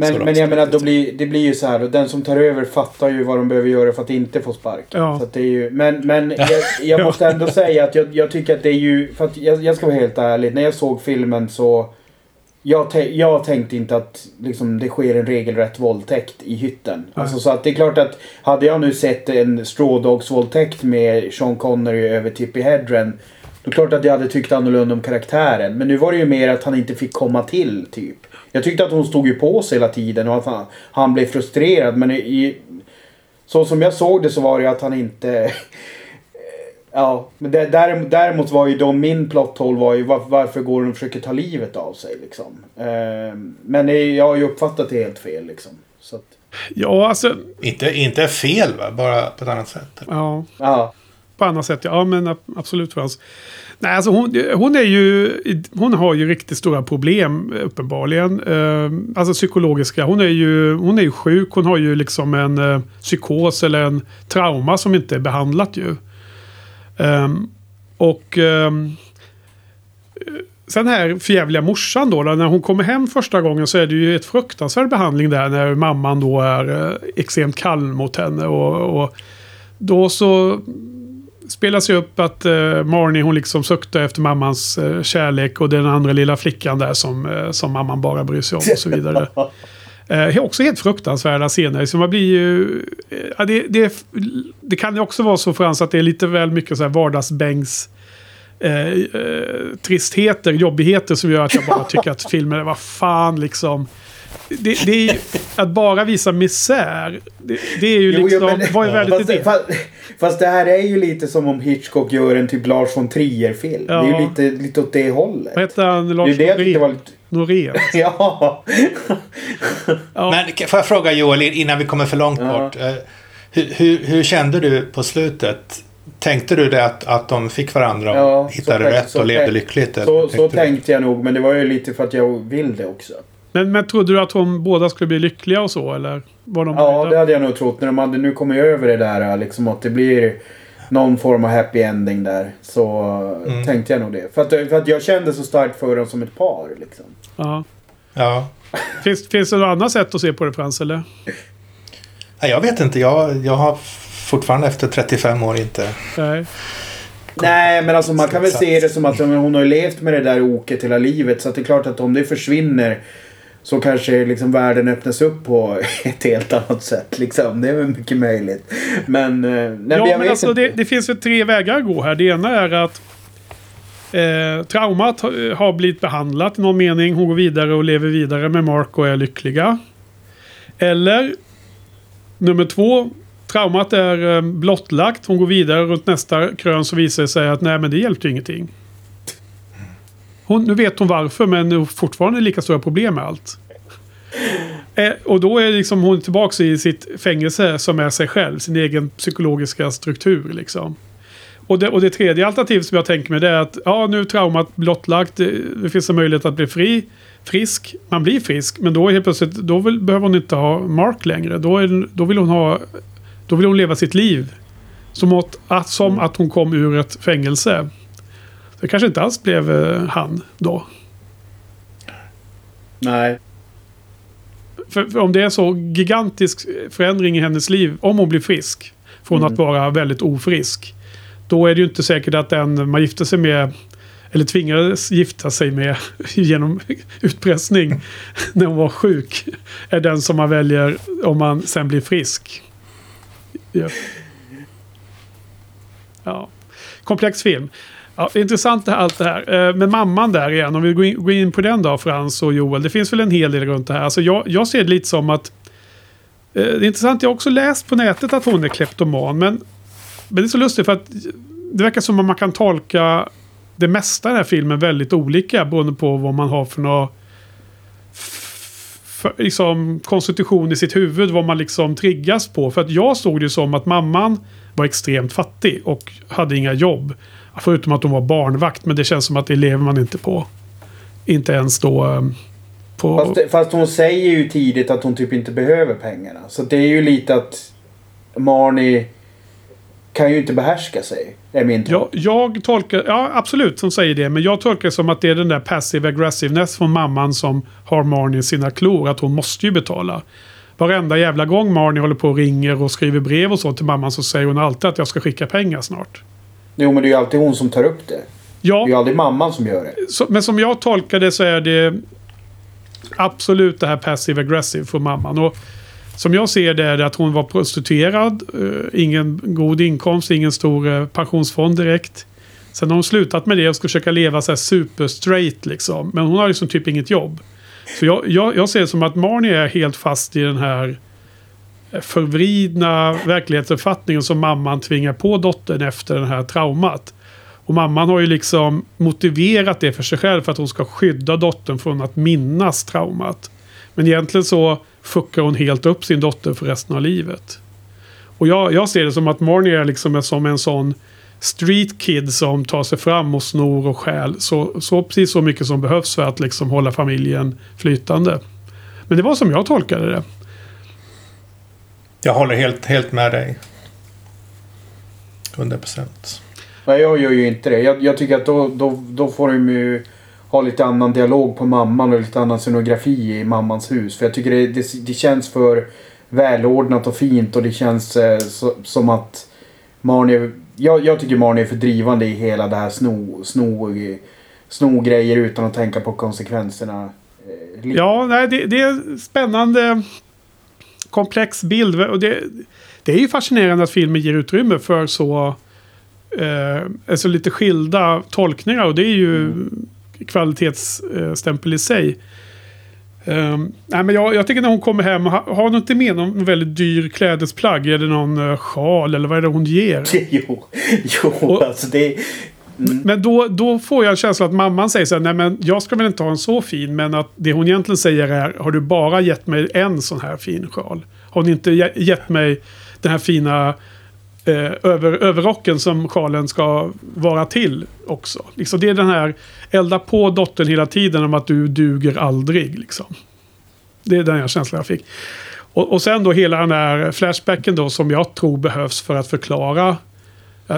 [SPEAKER 4] men, men jag menar, då blir, det blir ju så här. Och den som tar över fattar ju vad de behöver göra för att inte få spark.
[SPEAKER 2] Ja.
[SPEAKER 4] Så det är ju, men men jag, jag måste ändå säga att jag, jag, tycker att det är ju... För att jag, jag ska vara helt ärlig. När jag såg filmen så... Jag, jag tänkte inte att liksom, det sker en regelrätt våldtäkt i hytten. Alltså, så att det är klart att hade jag nu sett en strådogsvåldtäkt med Sean Connery över Tippi Hedren. Då är det klart att jag hade tyckt annorlunda om karaktären. Men nu var det ju mer att han inte fick komma till typ. Jag tyckte att hon stod ju på sig hela tiden och att han, han blev frustrerad. Men i, så som jag såg det så var det att han inte... ja, men däremot var ju då min plot hole var ju var, varför går hon och försöker ta livet av sig liksom. Eh, men jag har ju uppfattat det helt fel liksom. Så att...
[SPEAKER 2] Ja, alltså...
[SPEAKER 3] Inte, inte fel va? Bara på ett annat sätt.
[SPEAKER 2] Ja. ja. På annat sätt, ja men absolut Frans. Nej, alltså hon, hon, är ju, hon har ju riktigt stora problem uppenbarligen. Eh, alltså psykologiska. Hon är, ju, hon är ju sjuk. Hon har ju liksom en eh, psykos eller en trauma som inte är behandlat ju. Eh, och eh, sen här förjävliga morsan då, när hon kommer hem första gången så är det ju ett fruktansvärd behandling där när mamman då är eh, extremt kall mot henne. och, och då så spelas ju upp att uh, Marnie hon liksom suktar efter mammans uh, kärlek och den andra lilla flickan där som, uh, som mamman bara bryr sig om och så vidare. Eh, också helt fruktansvärda scener. Så man blir ju... eh, det, det, det kan ju också vara så Frans att det är lite väl mycket så här vardagsbänks... Eh, eh, tristheter, jobbigheter som gör att jag bara tycker att filmen är vad fan liksom. Det, det är ju, att bara visa misär. Det, det är ju
[SPEAKER 4] Jo, jo,
[SPEAKER 2] liksom,
[SPEAKER 4] men-
[SPEAKER 2] vad är värdet i
[SPEAKER 4] Fast,
[SPEAKER 2] det?
[SPEAKER 4] fast, fast det här är ju lite som om Hitchcock gör en typ Lars von Trier-film.
[SPEAKER 2] Ja.
[SPEAKER 4] Det är ju lite, lite åt det hållet.
[SPEAKER 2] Vad heter han?
[SPEAKER 4] Det är
[SPEAKER 2] Lars
[SPEAKER 4] ju det tyckte var lite...
[SPEAKER 2] Norén?
[SPEAKER 4] Ja.
[SPEAKER 2] Ja.
[SPEAKER 3] Men får jag fråga Joel innan vi kommer för långt
[SPEAKER 4] Ja.
[SPEAKER 3] bort. eh, Hur, hur, hur kände du på slutet? Tänkte du det att, att de fick varandra och
[SPEAKER 4] Ja,
[SPEAKER 3] hittade
[SPEAKER 4] så-
[SPEAKER 3] rätt
[SPEAKER 4] så
[SPEAKER 3] och levde lyckligt? eller
[SPEAKER 4] Så,
[SPEAKER 3] tänkte
[SPEAKER 4] så tänkte jag nog, men det var ju lite för att jag vill det också.
[SPEAKER 2] Men, men trodde du att de båda skulle bli lyckliga och så eller? Var de
[SPEAKER 4] Ja,
[SPEAKER 2] nöjda?
[SPEAKER 4] det hade jag nog trott. När de hade nu kommit över det där liksom att det blir någon form av happy ending där. Så
[SPEAKER 3] Mm.
[SPEAKER 4] tänkte jag nog det. För att, för att jag kände så starkt för dem som ett par liksom.
[SPEAKER 2] Ja.
[SPEAKER 3] Ja.
[SPEAKER 2] Finns, finns det något annat sätt att se på det Frans eller?
[SPEAKER 3] Nej, Jag vet inte. Jag, jag har fortfarande efter 35 år inte...
[SPEAKER 2] Nej.
[SPEAKER 4] Nej, men alltså man kan väl se det som att hon har levt med det där oket hela livet. Så att det är klart att om det försvinner så kanske liksom världen öppnas upp på ett helt annat sätt. Liksom. Det är väl mycket möjligt. Men, eh, nej,
[SPEAKER 2] Ja, men alltså det, det finns ju tre vägar att gå här. Det ena är att eh, traumat har, har blivit behandlat i någon mening. Hon går vidare och lever vidare med Mark och är lyckliga. Eller nummer två. Traumat är eh, blottlagt. Hon går vidare runt nästa krön så visar det sig att nej men det hjälpte ingenting. Hon, nu vet hon varför men fortfarande lika stora problem med allt. Eh, och då är liksom hon tillbaka i sitt fängelse som är sig själv. Sin egen psykologiska struktur liksom. Och det, och det tredje alternativet som jag tänker mig det är att ja, nu är traumat blottlagt. Eh, det, finns en möjlighet att bli fri. Frisk. Man blir frisk. Men då helt plötsligt då vill, behöver hon inte ha Mark längre. Då, är, då vill hon ha... Då vill hon leva sitt liv. Som, att, som att hon kom ur ett fängelse. Det kanske inte alls blev eh, han då.
[SPEAKER 4] Nej.
[SPEAKER 2] För, för om det är så gigantisk förändring i hennes liv, om hon blir frisk, från
[SPEAKER 4] Mm.
[SPEAKER 2] att vara väldigt ofrisk, då är det ju inte säkert att den man gifte sig med, eller tvingades gifta sig med genom utpressning när hon var sjuk, är den som man väljer om man sen blir frisk. Ja. ja. Komplex film. Ja, intressant allt det här. Eh, med mamman där igen, om vi går in, på den då, Frans och Joel. Det finns väl en hel del runt det här. Alltså jag, jag ser det lite som att... Eh, det är intressant, jag har också läst på nätet att hon är kleptoman. Men, men det är så lustigt för att det verkar som att man kan tolka det mesta i den här filmen väldigt olika beroende på vad man har för något för, liksom, konstitution i sitt huvud. Vad man liksom triggas på. För att jag såg det som att mamman var extremt fattig och hade inga jobb. Förutom att hon var barnvakt. Men det känns som att det lever man inte på. Inte ens då eh, på...
[SPEAKER 4] Fast, fast hon säger ju tidigt att hon typ inte behöver pengarna. Så det är ju lite att Marnie kan ju inte behärska sig. Är min
[SPEAKER 2] Jag, jag tolkar, ja absolut som säger det, men jag tolkar det som att det är den där passive aggressiveness från mamman som har Marnie i sina klor, att hon måste ju betala. Varenda jävla gång Marnie håller på och ringer och skriver brev och så till mamman så säger hon alltid att jag ska skicka pengar snart.
[SPEAKER 4] Jo men det är ju alltid hon som tar upp det. Det är ju
[SPEAKER 2] Ja,
[SPEAKER 4] aldrig mamman som gör det.
[SPEAKER 2] så, men som jag tolkar det så är det absolut det här passive aggressive för mamman. Och som jag ser det är det att hon var prostituerad, eh, ingen god inkomst, ingen stor eh, pensionsfond direkt. Sen har hon slutat med det och ska försöka leva så här super straight liksom. Men hon har liksom typ inget jobb. Så jag, jag, jag ser det som att Marnie är helt fast i den här förvridna verklighetsuppfattningen som mamman tvingar på dottern efter den här traumat. Och mamman har ju liksom motiverat det för sig själv för att hon ska skydda dottern från att minnas traumat. Men egentligen så fuckar hon helt upp sin dotter för resten av livet. Och jag, jag ser det som att Marnie är liksom är som en sån street kid som tar sig fram och snor och stjäl. Så, så precis så mycket som behövs för att liksom hålla familjen flytande. Men det var som jag tolkade det.
[SPEAKER 3] Jag håller helt, helt med dig. 100 procent.
[SPEAKER 4] Nej, jag gör ju inte det. Jag, jag tycker att då, då, då får de ju ha lite annan dialog på mamman och lite annan scenografi i mammans hus. För jag tycker det, det, det känns för välordnat och fint och det känns eh, så, som att Marnie... Jag, jag tycker Marnie är för drivande i hela det här sno, sno, sno grejer utan att tänka på konsekvenserna eh.
[SPEAKER 2] Ja, nej, det, det är spännande komplex bild. Och det, det är ju fascinerande att filmen ger utrymme för så eh, alltså lite skilda tolkningar. Och det är ju kvalitetsstämpel i sig. Um, nej, men jag, jag tycker när hon kommer hem, ha- har hon inte med någon väldigt dyr klädesplagg? Är det någon uh, sjal eller vad är det hon ger?
[SPEAKER 4] Jo, jo
[SPEAKER 2] Och-
[SPEAKER 4] alltså det... Mm.
[SPEAKER 2] Men då, då får jag en känsla att mamman säger så här, nej men jag ska väl inte ha en så fin, men att det hon egentligen säger är, har du bara gett mig en sån här fin sjal? Har hon inte gett mig den här fina eh, över, överrocken som sjalen ska vara till också? Liksom, det är den här, elda på dottern hela tiden om att du duger aldrig. Liksom. Det är den här känslan jag fick. Och, och sen då hela den här flashbacken då som jag tror behövs för att förklara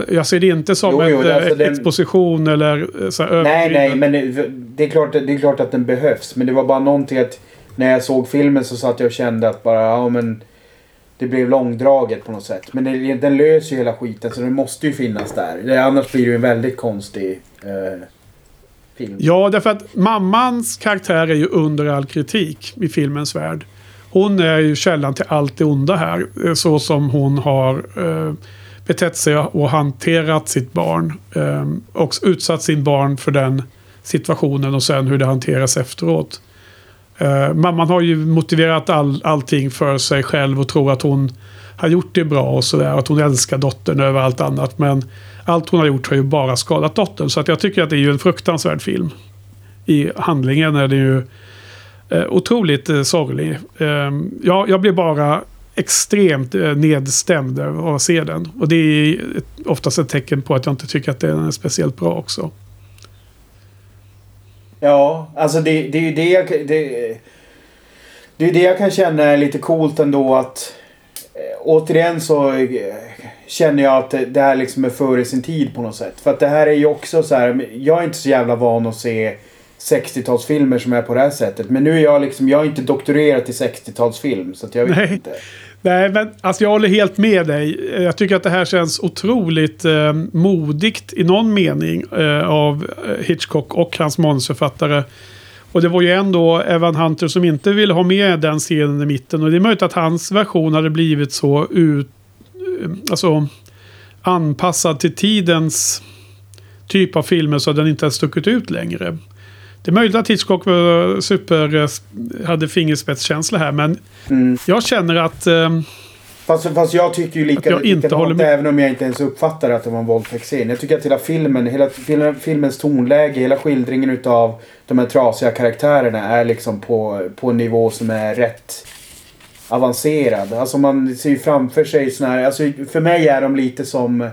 [SPEAKER 2] jag- ser det inte som
[SPEAKER 4] Jo, jo,
[SPEAKER 2] ett,
[SPEAKER 4] alltså
[SPEAKER 2] eh,
[SPEAKER 4] den-
[SPEAKER 2] exposition eller eh, så här
[SPEAKER 4] Nej, nej, men det, är klart, det är klart att den behövs. Men det var bara någonting att när jag såg filmen så satt jag och kände att bara, ja men det blev långdraget på något sätt. Men det, den löser ju hela skiten så den måste ju finnas där. Annars blir det ju en väldigt konstig eh, film.
[SPEAKER 2] Ja, därför att mammans karaktär är ju under all kritik i filmens värld. Hon är ju källan till allt det onda här. eh, Så som hon har eh, betett sig och hanterat sitt barn. Eh, och utsatt sin barn för den situationen och sen hur det hanteras efteråt. Eh, mamman har ju motiverat all, allting för sig själv och tror att hon har gjort det bra och sådär. Att hon älskar dottern över allt annat. Men allt hon har gjort har ju bara skadat dottern. Så att jag tycker att det är ju en fruktansvärd film. I handlingen är det ju eh, otroligt eh, sorglig. Eh, jag, jag blir bara extremt eh, nedstämd av att se den. Och det är oftast ett tecken på att jag inte tycker att den är speciellt bra också.
[SPEAKER 4] Ja, alltså det, det är ju det jag, det, det är det jag kan känna är lite coolt ändå att eh, återigen så eh, känner jag att det, här liksom är före sin tid på något sätt. För att det här är ju också så här, jag är inte så jävla van att se 60-talsfilmer som är på det här sättet. Men nu är jag liksom, jag har inte doktorerat i 60-talsfilm så att jag vet
[SPEAKER 2] Nej.
[SPEAKER 4] inte.
[SPEAKER 2] Nej, men alltså jag håller helt med dig. Jag tycker att det här känns otroligt eh, modigt i någon mening eh, av eh, Hitchcock och hans manusförfattare. Och det var ju ändå Evan Hunter som inte ville ha med den scenen i mitten. Och det är möjligt att hans version hade blivit så ut, eh, alltså, anpassad till tidens typ av filmer så att den inte har stuckit ut längre. Det är möjligt att Hitchcock var super, eh, hade fingerspetskänsla här, men
[SPEAKER 4] Mm.
[SPEAKER 2] jag känner att... ehm,
[SPEAKER 4] Fast, fast jag tycker ju lika,
[SPEAKER 2] jag inte håller med.
[SPEAKER 4] även om jag inte ens uppfattar att det var en våldtäktsscen. Jag tycker att hela filmen, hela fil- filmens tonläge, hela skildringen utav de här trasiga karaktärerna är liksom på, på en nivå som är rätt avancerad. Alltså man ser ju framför sig såna här, alltså för mig är de lite som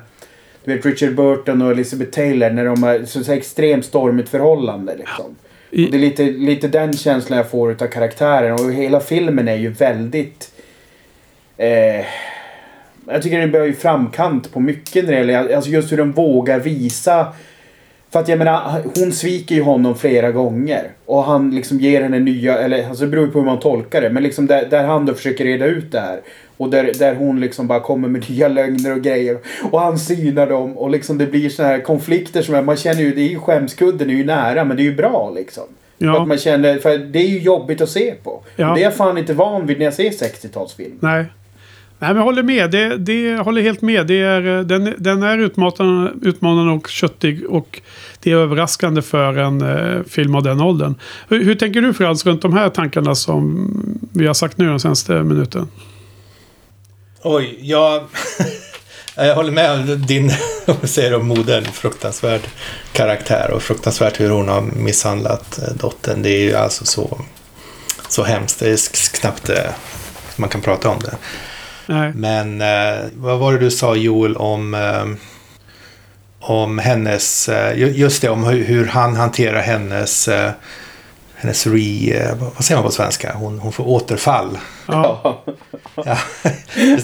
[SPEAKER 4] vet Richard Burton och Elizabeth Taylor när de har så, så extremt stormigt förhållande liksom.
[SPEAKER 2] I-
[SPEAKER 4] Och det är lite, lite den känslan jag får utav karaktären och hela filmen är ju väldigt Eh, jag tycker den börjar ju framkant på mycket när det gäller, alltså just hur de vågar visa. För att jag menar, hon sviker ju honom flera gånger. Och han liksom ger henne nya, eller alltså det beror ju på hur man tolkar det. Men liksom där, där han då försöker reda ut det här. Och där, där hon liksom bara kommer med nya lögner och grejer. Och han synar dem och liksom det blir såna här konflikter som man känner ju, det är ju skämskudden är ju nära men det är ju bra liksom. För
[SPEAKER 2] Ja.
[SPEAKER 4] att man känner, för det är ju jobbigt att se på.
[SPEAKER 2] Ja.
[SPEAKER 4] Det är jag fan inte van vid när jag ser 60-talsfilm.
[SPEAKER 2] Nej. Nej, men jag håller med. Det, det håller helt med. Det är, eh, den, den är utmanande, utmanande och köttig och det är överraskande för en eh, film av den åldern. Hur, hur tänker du Frans runt de här tankarna som vi har sagt nu den senaste minuten?
[SPEAKER 3] Oj, jag... jag håller med om din, om säger om modern, fruktansvärd karaktär och fruktansvärt hur hon har misshandlat eh, dottern. Det är ju alltså så, så hemskt. Det är knappt eh, man kan prata om det.
[SPEAKER 2] Nej.
[SPEAKER 3] Men eh, vad var det du sa Joel om, om hennes, ju- just det, om hur, han hanterar hennes, hennes re, eh, vad säger man på svenska? Hon, hon får återfall.
[SPEAKER 2] Ja.
[SPEAKER 3] Ja.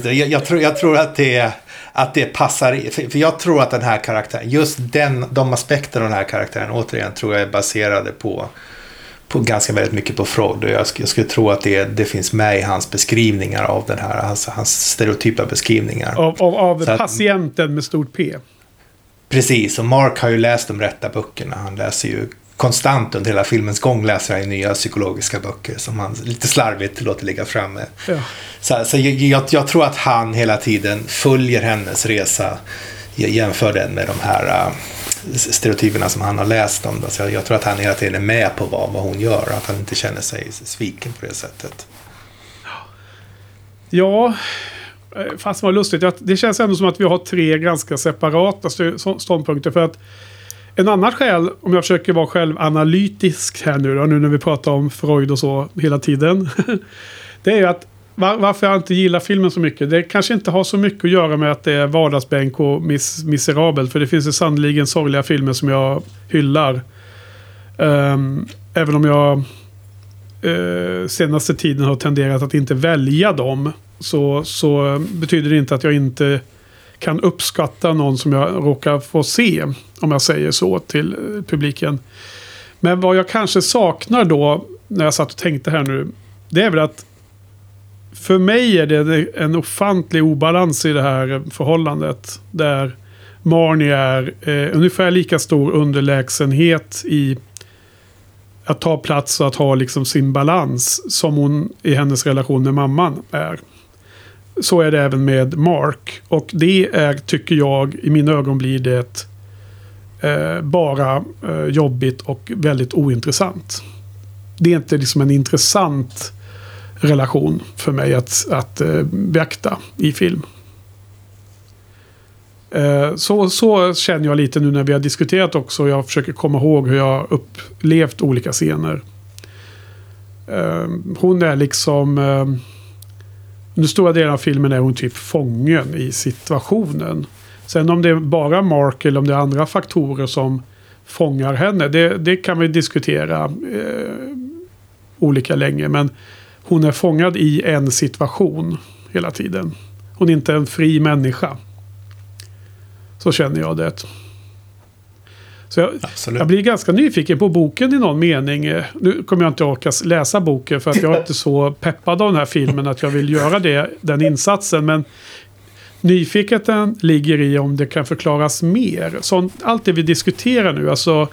[SPEAKER 3] Jag, jag, tror, jag tror att det, att det passar. För, jag tror att den här karaktären, just den, de aspekterna av den här karaktären, återigen, tror jag är baserade på, på ganska väldigt mycket på Freud. Och jag, jag skulle tro att det, det finns med i hans beskrivningar av den här, alltså hans stereotypa beskrivningar.
[SPEAKER 2] Av, av, av
[SPEAKER 3] att-
[SPEAKER 2] patienten med stort P.
[SPEAKER 3] Precis, och Mark har ju läst de rätta böckerna. Han läser ju konstant under hela filmens gång läser han nya psykologiska böcker som han lite slarvigt låter ligga framme.
[SPEAKER 2] Ja.
[SPEAKER 3] Så, så jag, jag, tror att han hela tiden följer hennes resa. Jämför den med de här uh, stereotyperna som han har läst om. Så jag, jag tror att han hela tiden är med på vad, vad hon gör. Att han inte känner sig sviken på det sättet.
[SPEAKER 2] Ja, eh, fast vad lustigt. Det känns ändå som att vi har tre ganska separata ståndpunkter. För att en annan skäl, om jag försöker vara självanalytisk här nu då, nu när vi pratar om Freud och så hela tiden. det är ju att var, varför jag inte gillar filmen så mycket. Det kanske inte har så mycket att göra med att det är vardagsbänk och mis miserabelt. För det finns ju sannoliken sorgliga filmer som jag hyllar. Um, även om jag uh, senaste tiden har tenderat att inte välja dem. Så, så betyder det inte att jag inte kan uppskatta någon som jag råkar få se. Om jag säger så till eh, publiken. Men vad jag kanske saknar då när jag satt och tänkte här nu. Det är väl att för mig är det en ofantlig obalans i det här förhållandet. Där Marnie är eh, ungefär lika stor underlägsenhet i att ta plats och att ha liksom sin balans som hon i hennes relation med mamman är. Så är det även med Mark. Och det är, tycker jag, i mina ögon blir det eh, bara eh, jobbigt och väldigt ointressant. Det är inte liksom en intressant relation för mig att, att eh, beakta i film. Eh, så, så känner jag lite nu när vi har diskuterat också. Jag försöker komma ihåg hur jag upplevt olika scener. Eh, hon är liksom... Eh, under stora delar av filmen är hon typ fången i situationen. Sen om det är bara Mark eller om det är andra faktorer som fångar henne. Det, det kan vi diskutera eh, olika länge. Men hon är fångad i en situation hela tiden. Hon är inte en fri människa. Så känner jag det. Så jag, jag blir ganska nyfiken på boken i någon mening. Nu kommer jag inte orka läsa boken för att jag är inte så peppad av den här filmen att jag vill göra det, den insatsen. Men nyfikenheten ligger i om det kan förklaras mer. Sånt, allt det vi diskuterar nu, alltså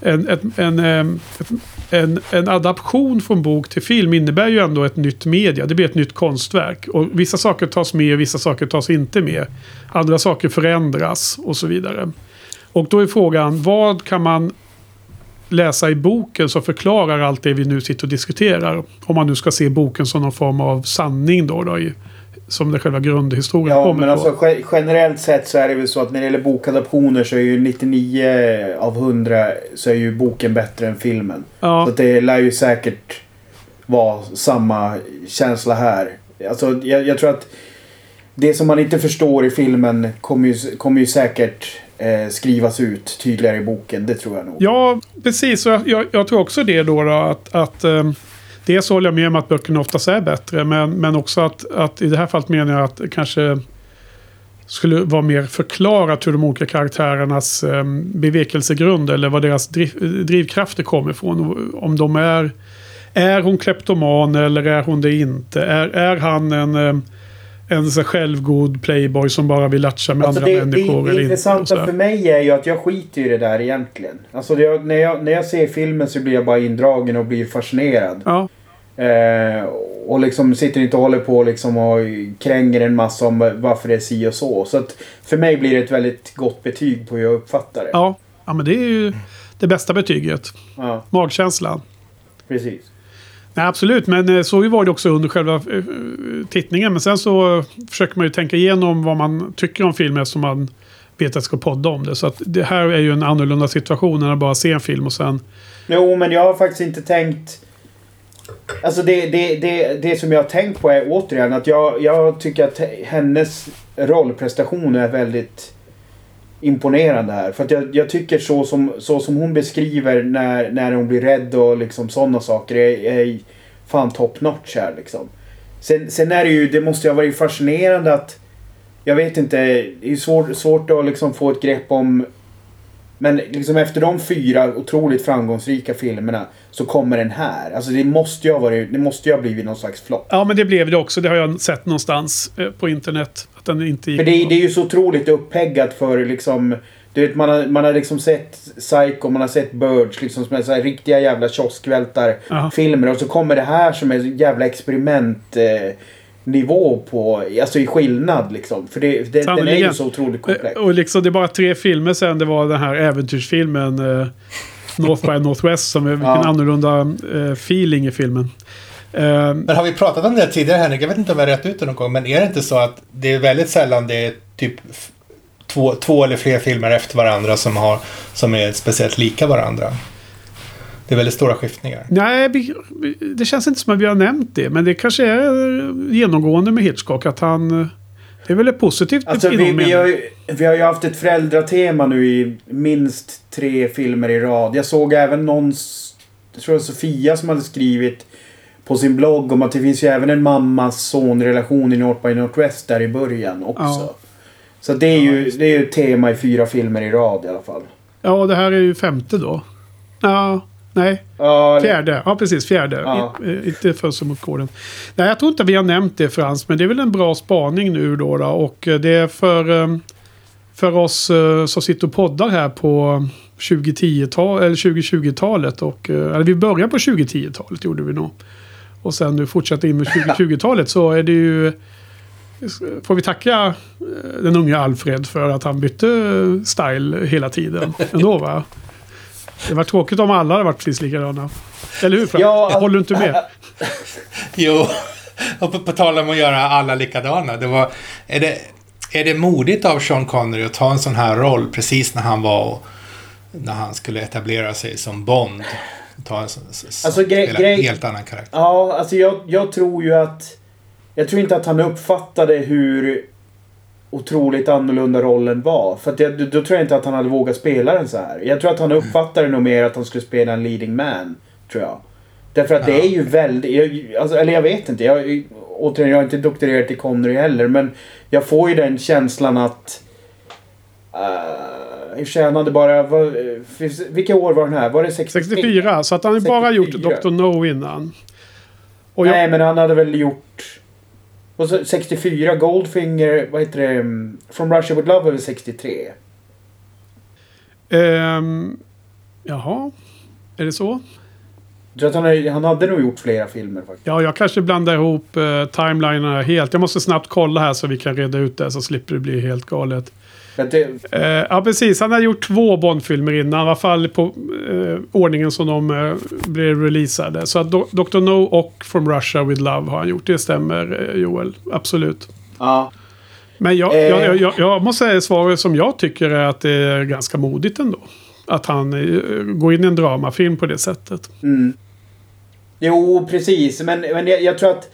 [SPEAKER 2] en, en, ett, en, en adaption från bok till film innebär ju ändå ett nytt media. Det blir ett nytt konstverk. Och vissa saker tas med och vissa saker tas inte med. Andra saker förändras och så vidare. Och då är frågan, vad kan man läsa i boken som förklarar allt det vi nu sitter och diskuterar? Om man nu ska se boken som någon form av sanning då, då i, som det själva grundhistorien
[SPEAKER 4] Ja,
[SPEAKER 2] kommer
[SPEAKER 4] men alltså ge- generellt sett så är det väl så att när det gäller bokadaptioner så är ju 99 av 100 så är ju boken bättre än filmen.
[SPEAKER 2] ja.
[SPEAKER 4] Så det lär ju säkert vara samma känsla här. Alltså, jag, jag tror att det som man inte förstår i filmen kommer ju, kommer ju säkert eh, skrivas ut tydligare i boken. Det tror jag nog.
[SPEAKER 2] Ja, precis. Och jag, jag, jag tror också det då, då att, att eh, dels håller jag med om att böckerna oftast är bättre. Men, men också att, att i det här fallet menar jag att det kanske skulle vara mer förklarat hur de olika karaktärernas eh, bevekelsegrund eller vad deras driv, drivkrafter kommer ifrån. Om de är... Är hon kleptoman eller är hon det inte? Är, är han en, Eh, en så självgod playboy som bara vill latcha med
[SPEAKER 4] Alltså
[SPEAKER 2] andra
[SPEAKER 4] det, det,
[SPEAKER 2] människor?
[SPEAKER 4] det
[SPEAKER 2] och
[SPEAKER 4] intressanta för mig är ju att jag skiter i det där egentligen. Alltså det, när, jag, när jag ser filmen så blir jag bara indragen och blir fascinerad.
[SPEAKER 2] Ja,
[SPEAKER 4] Eh, och liksom sitter inte och håller på liksom och kränger en massa om varför det är si och så. Så att för mig blir det ett väldigt gott betyg på hur jag uppfattar det.
[SPEAKER 2] ja, ja, men det är ju det bästa betyget.
[SPEAKER 4] Ja,
[SPEAKER 2] Magkänslan.
[SPEAKER 4] precis.
[SPEAKER 2] Nej, absolut, men eh, så var det också under själva eh, eh, tittningen. Men sen så försöker man ju tänka igenom vad man tycker om filmen eftersom man vet att jag ska podda om det. Så att det här är ju en annorlunda situation än att bara se en film och sen...
[SPEAKER 4] Jo, men jag har faktiskt inte tänkt... Alltså det, det, det, det som jag har tänkt på är återigen att jag, jag tycker att hennes rollprestation är väldigt imponerande här. För att jag, jag tycker så som, så som hon beskriver när, när hon blir rädd och liksom sådana saker är, är fan top notch här liksom. Sen, sen är det ju, det måste ju ha varit fascinerande att jag vet inte, det är ju svårt, svårt att liksom få ett grepp om men liksom efter de fyra otroligt framgångsrika filmerna så kommer den här. Alltså det måste ju ha varit, det måste ju ha blivit någon slags flopp.
[SPEAKER 2] Ja, men det blev det också. Det har jag sett någonstans eh, på internet. Att den inte gick
[SPEAKER 4] För det, det är ju så otroligt uppheggat för liksom... Du vet, man har, man har liksom sett Psycho, man har sett Birds, liksom som är så riktiga jävla kioskvältar-filmer. Och så kommer det här som är jävla experiment... Eh, nivå på, alltså i skillnad liksom. För det, det, den är ju så otroligt komplex.
[SPEAKER 2] Och liksom det är bara tre filmer sen det var den här äventyrsfilmen eh, North by Northwest som är vilken
[SPEAKER 4] Ja.
[SPEAKER 2] annorlunda eh, feeling i filmen. Eh,
[SPEAKER 3] Men har vi pratat om det tidigare Henrik? Jag vet inte om jag har rätt ut det någon gång. Men är det inte så att det är väldigt sällan det är typ två, två eller fler filmer efter varandra som, har, som är speciellt lika varandra? Det är väldigt stora skiftningar.
[SPEAKER 2] nej, det känns inte som att vi har nämnt det. Men det kanske är genomgående med Hitchcock att han... Det är väl ett positivt
[SPEAKER 4] Alltså vi, vi, har ju, vi har ju haft ett föräldratema nu i minst tre filmer i rad. Jag såg även någon, jag tror det var Sofia som hade skrivit på sin blogg om att det finns ju även en mamma-son-relation i North by Northwest där i början också.
[SPEAKER 2] Ja.
[SPEAKER 4] Så det är, ju, det är ju ett tema i fyra filmer i rad i alla fall.
[SPEAKER 2] Ja, det här är ju femte då. Ja, nej.
[SPEAKER 4] Ja,
[SPEAKER 2] Fjärde. Ja, precis. Fjärde.
[SPEAKER 4] Ja.
[SPEAKER 2] I, inte för mot koden. Nej, jag tror inte vi har nämnt det Frans. Men det är väl en bra spaning nu då. då och eh, det är för, eh, för oss eh, som sitter och poddar här på 2010-tal, eller 2020-talet. Och, eller vi börjar på 2010-talet gjorde vi nog. Och sen nu fortsätter in med 2020-talet så är det ju... Får vi tacka den unga Alfred för att han bytte style hela tiden. Ändå va? Det var tråkigt om alla hade varit precis likadana. Eller hur Frans?
[SPEAKER 4] Ja,
[SPEAKER 2] Håller du inte med?
[SPEAKER 3] Jo, och på, på tal om att göra alla likadana. Det var, är, det, är det modigt av Sean Connery att ta en sån här roll precis när han var och, när han skulle etablera sig som Bond? Ta en sån, så,
[SPEAKER 4] Alltså, grej-
[SPEAKER 3] helt annan karaktär.
[SPEAKER 4] Ja, alltså jag, jag tror ju att... Jag tror inte att han uppfattade hur otroligt annorlunda rollen var. För att jag, då tror jag inte att han hade vågat spela den så här. Jag tror att han uppfattade nog mer att han skulle spela en leading man. Tror jag. Därför att det är ju väldigt... Jag, alltså, eller jag vet inte. Jag, återigen, jag har inte doktorerat i Connery heller. Men jag får ju den känslan att... Uh, I och för sig, han hade bara... Vad, eh, vilka år var den här? Var det 63?
[SPEAKER 2] 64. Så att han har bara gjort
[SPEAKER 4] 64.
[SPEAKER 2] Dr. No innan. Jag,
[SPEAKER 4] Nej, men han hade väl gjort... Och så 64, Goldfinger, vad heter det? mm, From Russia With Love är väl 63?
[SPEAKER 2] ehm, jaha. Är det så?
[SPEAKER 4] Jag tror att han, har- han hade nog gjort flera filmer faktiskt.
[SPEAKER 2] Ja, jag kanske blandar ihop uh, timelinerna helt. Jag måste snabbt kolla här så vi kan reda ut det så slipper det bli helt galet.
[SPEAKER 4] Det,
[SPEAKER 2] Eh, ja, precis. Han har gjort två Bond-filmer innan. I alla fall på eh, ordningen som de eh, blev releasade. Så att Do- Dr. No och From Russia With Love har han gjort. Det stämmer, eh, Joel. Absolut.
[SPEAKER 4] ja.
[SPEAKER 2] Men jag,
[SPEAKER 4] Eh.
[SPEAKER 2] jag, jag, jag, jag måste säga svaret som jag tycker är att det är ganska modigt ändå. Att han eh, går in i en dramafilm på det sättet.
[SPEAKER 4] Mm. Jo, precis. Men, men jag, jag tror att...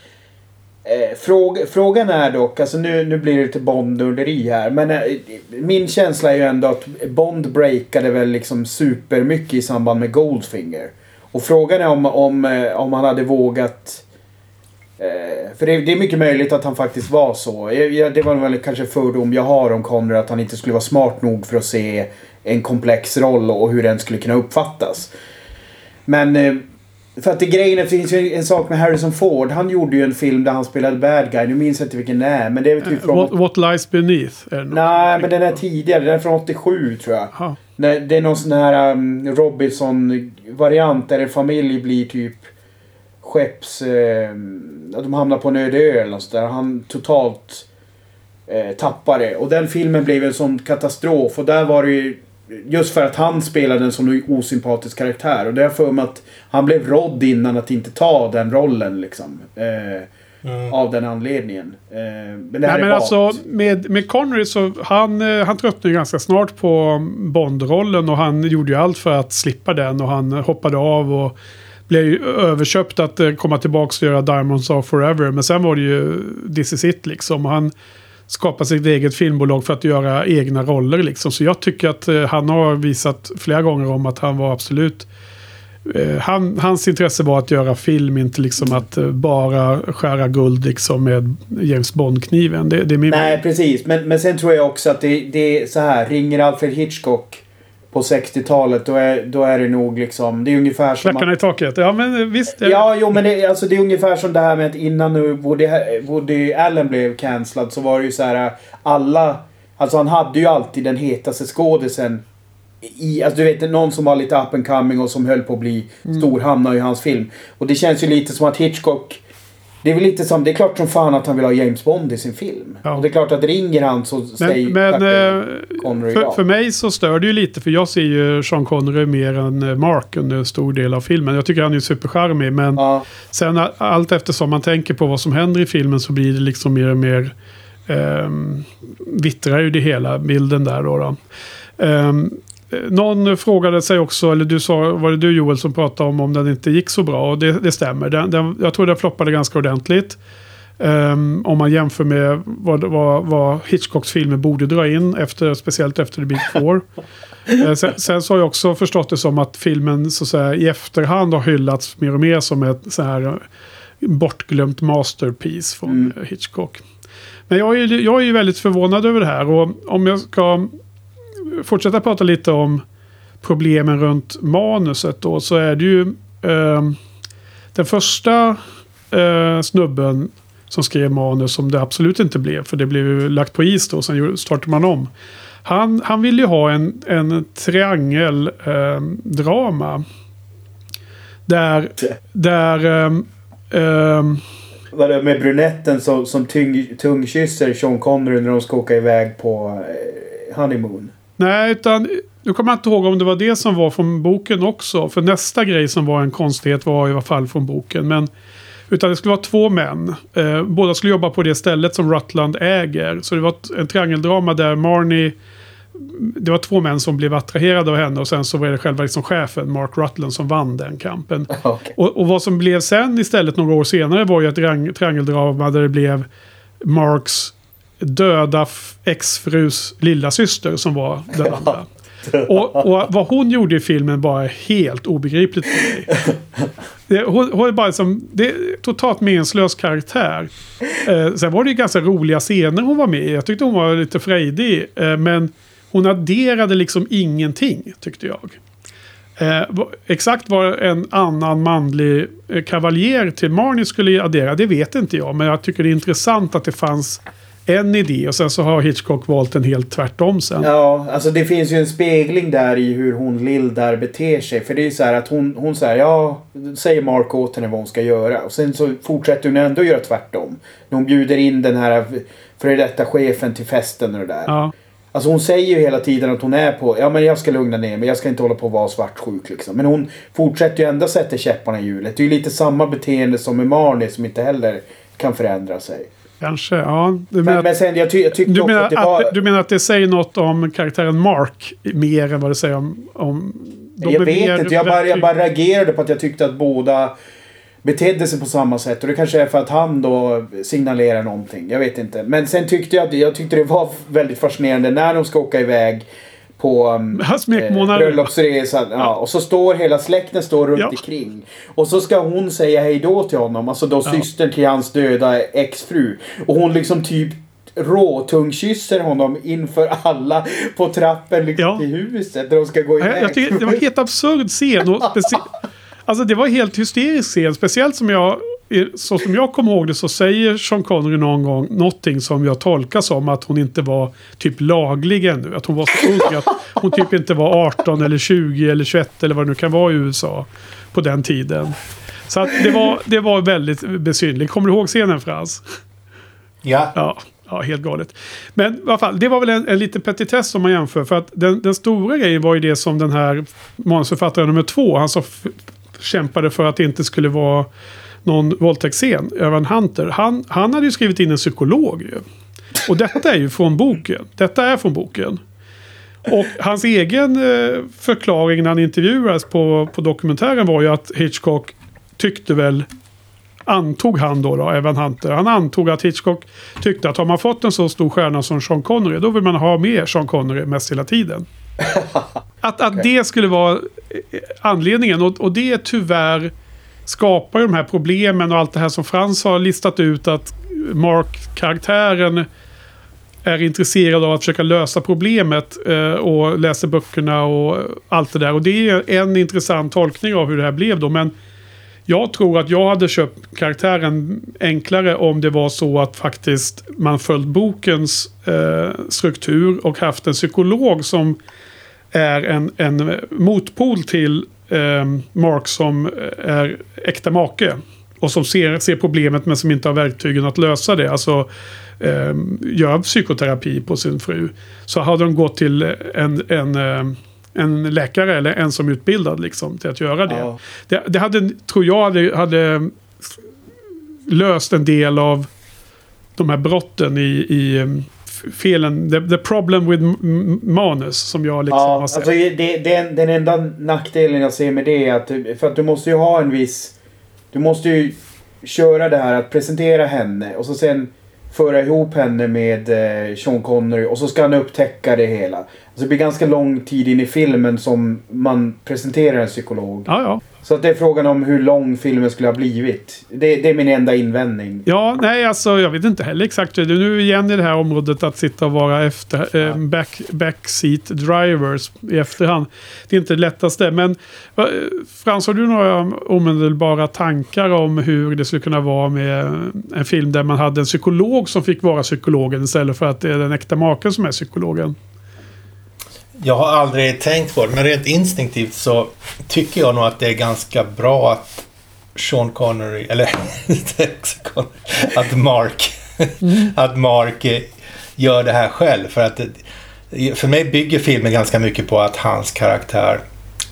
[SPEAKER 4] Eh, fråga, frågan är dock, alltså nu, nu blir det lite Bond-nörderi här. Men eh, min känsla är ju ändå att Bond breakade väl liksom supermycket i samband med Goldfinger. Och frågan är om, om, eh, om han hade vågat... Eh, för det, det är mycket möjligt att han faktiskt var så. Jag, jag, det var väl kanske fördom jag har om Conrad att han inte skulle vara smart nog för att se en komplex roll och hur den skulle kunna uppfattas. Men eh, för att det grejen det finns ju en sak med Harrison Ford. Han gjorde ju en film där han spelade bad guy. Nu minns jag inte vilken det är. Men det är typ
[SPEAKER 2] Eh, What,
[SPEAKER 4] från...
[SPEAKER 2] what Lies Beneath. Är.
[SPEAKER 4] Nej, men den är tidigare. Den är från 87 tror jag. Nej, Det är någon sån här um, Robinson-variant där en familj blir typ skepps... Eh, de hamnar på en öde ö eller något där. Han totalt eh, tappar det. Och den filmen blev en sån katastrof. Och där var det ju... Just för att han spelade en sån osympatisk karaktär. Och det har för mig att han blev rådd innan att inte ta den rollen liksom. Eh, Av den anledningen. Eh, men det här
[SPEAKER 2] Nej, men alltså med, med Connery så han, eh, han tröttnade ju ganska snart på Bond-rollen och han gjorde ju allt för att slippa den och han hoppade av och blev ju överköpt att eh, komma tillbaka och göra Diamonds of Forever. Men sen var det ju This is it liksom. Och han skapa sitt eget filmbolag för att göra egna roller liksom. Så jag tycker att eh, han har visat flera gånger om att han var absolut eh, han, hans intresse var att göra film, inte liksom att eh, bara skära guld liksom med James Bond-kniven. Det, det är min...
[SPEAKER 4] Nej, precis. Men, men sen tror jag också att det, det är så här. Ringer Alfred Hitchcock på 60-talet då är, då är det nog liksom... Det är ungefär som
[SPEAKER 2] Klackarna
[SPEAKER 4] att,
[SPEAKER 2] i taket. Ja, men visst. eh,
[SPEAKER 4] Ja, jo men det, alltså, det är ungefär som det här med att innan nu Woody, Woody Allen blev cancellad så var det ju så här alla Alltså han hade ju alltid den hetaste skådisen. I, alltså du vet någon som var lite up and coming och som höll på att bli
[SPEAKER 2] Mm.
[SPEAKER 4] stor hamnar i hans film. Och det känns ju lite som att Hitchcock det är väl lite som, det är klart som fan att han vill ha James Bond i sin film.
[SPEAKER 2] Ja.
[SPEAKER 4] Och det är klart att ringer han så
[SPEAKER 2] Men,
[SPEAKER 4] säger
[SPEAKER 2] men
[SPEAKER 4] tackar
[SPEAKER 2] eh, för, för mig så stör det ju lite. För jag ser ju Sean Connery mer än eh, Mark under stor del av filmen. Jag tycker han är supercharmig. Men
[SPEAKER 4] Ja,
[SPEAKER 2] sen allt eftersom man tänker på vad som händer i filmen så blir det liksom mer och mer um, vittrar ju det hela bilden där då. då. Eh, någon frågade sig också, eller du sa, var det du Joel som pratade om om den inte gick så bra? Och det, det stämmer. Den, den, jag tror den floppade ganska ordentligt. Ehm, om man jämför med vad, vad, vad Hitchcocks filmer borde dra in, efter, speciellt efter The Big Four. Eh, sen, sen så har jag också förstått det som att filmen så att säga, i efterhand har hyllats mer och mer som ett så här eh, bortglömt masterpiece från
[SPEAKER 4] Mm.
[SPEAKER 2] Hitchcock. Men jag är, jag är ju väldigt förvånad över det här och om jag ska fortsätta prata lite om problemen runt manuset då så är det ju eh, den första eh, snubben som skrev manus som det absolut inte blev för det blev ju lagt på is då och sen startade man om. Han, han ville ju ha en, en triangeldrama. Eh, drama där där ehm, ehm,
[SPEAKER 4] Vadå med brunetten som, som tyng, tungkysser Sean Connery när de ska åka iväg på eh, honeymoon.
[SPEAKER 2] Nej, utan nu kommer jag inte ihåg om det var det som var från boken också. För nästa grej som var en konstighet var i alla fall från boken. Men, utan det skulle vara två män. Eh, båda skulle jobba på det stället som Rutland äger. Så det var en triangeldrama där Marnie... Det var två män som blev attraherade av henne och sen så var det själva liksom chefen, Mark Rutland, som vann den kampen.
[SPEAKER 4] Okej.
[SPEAKER 2] Och, och vad som blev sen istället några år senare var ju ett triangeldrama där det blev Marks döda exfrus lilla syster som var den andra. Och, och vad hon gjorde i filmen var helt obegripligt för mig. Det, hon, hon är bara som, det är totalt meningslös karaktär. Eh, sen var det ju ganska roliga scener hon var med i. Jag tyckte hon var lite frejdig. Eh, men hon adderade liksom ingenting, tyckte jag. Eh, exakt vad en annan manlig eh, kavaljer till Marnie skulle addera, det vet inte jag. Men jag tycker det är intressant att det fanns en idé och sen så har Hitchcock valt en helt tvärtom sen.
[SPEAKER 4] Ja, alltså det finns ju en spegling där i hur hon Lill där beter sig. För det är ju så här att hon, hon säger ja, säger Mark åt henne vad hon ska göra. Och sen så fortsätter hon ändå göra tvärtom. När hon bjuder in den här före detta chefen till festen och det där.
[SPEAKER 2] Ja,
[SPEAKER 4] Alltså hon säger ju hela tiden att hon är på, ja men jag ska lugna ner mig, jag ska inte hålla på att vara svartsjuk liksom. Men hon fortsätter ju ändå sätta käpparna i hjulet. Det är ju lite samma beteende som med Marnie som inte heller kan förändra sig.
[SPEAKER 2] Kanske. Ja, du
[SPEAKER 4] Men,
[SPEAKER 2] menar,
[SPEAKER 4] men sen jag, ty, jag tyckte
[SPEAKER 2] du, menar
[SPEAKER 4] att var...
[SPEAKER 2] du menar att det säger något om karaktären Mark mer än vad det säger om... om de
[SPEAKER 4] jag vet inte, jag bara, jag bara reagerade på att jag tyckte att båda betedde sig på samma sätt. Och det kanske är för att han då signalerar någonting. Jag vet inte. Men sen tyckte jag att jag tyckte det var väldigt fascinerande när de ska åka iväg på um,
[SPEAKER 2] Ja, smekmånader.
[SPEAKER 4] bröllopsresan. Ja, och så står hela släkten står runt
[SPEAKER 2] Ja.
[SPEAKER 4] omkring. Och så ska hon säga hej då till honom. Alltså då
[SPEAKER 2] Ja.
[SPEAKER 4] systern till hans döda exfru. Och hon liksom typ råtungkysser honom inför alla på trappen liksom
[SPEAKER 2] Ja.
[SPEAKER 4] till huset. Där de ska gå iväg.
[SPEAKER 2] Jag, jag tycker det var helt absurd scen. Alltså det var helt hysterisk scen. Speciellt som jag... Så som jag kommer ihåg det så säger Sean Connery någon gång någonting som jag tolkar som att hon inte var typ laglig ännu. Att hon var så ung att hon typ inte var 18 eller 20 eller 21 eller vad det nu kan vara i USA på den tiden. Så att det var, det var väldigt besynnerligt. Kommer du ihåg scenen Frans?
[SPEAKER 3] Ja.
[SPEAKER 2] Ja, ja, helt galet. Men i alla fall, det var väl en, en liten petitess om man jämför. För att den, den stora grejen var ju det som den här manusförfattaren nummer två, han som kämpade för att det inte skulle vara någon våldtäktsscen, Evan Hunter. Han, han hade ju skrivit in en psykolog ju. Och detta är ju från boken. Detta är från boken. Och hans egen eh, förklaring när han intervjuades på, på dokumentären var ju att Hitchcock tyckte väl antog han då, då, Evan Hunter. Han antog att Hitchcock tyckte att har man fått en så stor stjärna som Sean Connery, då vill man ha med Sean Connery mest hela tiden. Att, att det skulle vara eh, anledningen. Och, och det tyvärr skapar ju de här problemen och allt det här som Frans har listat ut att Mark-karaktären är intresserad av att försöka lösa problemet eh, och läser böckerna och allt det där. Och det är en intressant tolkning av hur det här blev då. Men Jag tror att jag hade köpt karaktären enklare om det var så att faktiskt man följt bokens eh, struktur och haft en psykolog som är en, en motpol till eh, Mark som är äkta make. Och som ser, ser problemet men som inte har verktygen att lösa det. Alltså eh, gör psykoterapi på sin fru. Så hade de gått till en, en eh, en läkare eller en som är utbildad liksom, till att göra det.
[SPEAKER 4] Ja.
[SPEAKER 2] Det, det hade, tror jag, hade, hade löst en del av de här brotten i, i f- felen. The, the problem with manus som jag liksom
[SPEAKER 4] Ja,
[SPEAKER 2] har
[SPEAKER 4] alltså
[SPEAKER 2] sett.
[SPEAKER 4] det, den, den enda nackdelen jag ser med det är att för att du måste ju ha en viss... Du måste ju köra det här att presentera henne och så sen föra ihop henne med eh, Sean Connery och så ska han upptäcka det hela. Alltså det blir ganska lång tid in i filmen som man presenterar en psykolog.
[SPEAKER 2] Ja, ja.
[SPEAKER 4] Så att det är frågan om hur lång filmen skulle ha blivit. Det, det är min enda invändning.
[SPEAKER 2] Ja, nej alltså jag vet inte heller exakt. Det är nu igen i det här området att sitta och vara efter, eh, back, backseat drivers i efterhand. Det är inte det lättaste. Men va- Frans, har du några omedelbara tankar om hur det skulle kunna vara med en film där man hade en psykolog som fick vara psykologen istället för att det är den äkta maken som är psykologen?
[SPEAKER 3] Jag har aldrig tänkt på det, men rent instinktivt så tycker jag nog att det är ganska bra att Sean Connery, eller att Mark, att Mark gör det här själv. För att för mig bygger filmen ganska mycket på att hans karaktär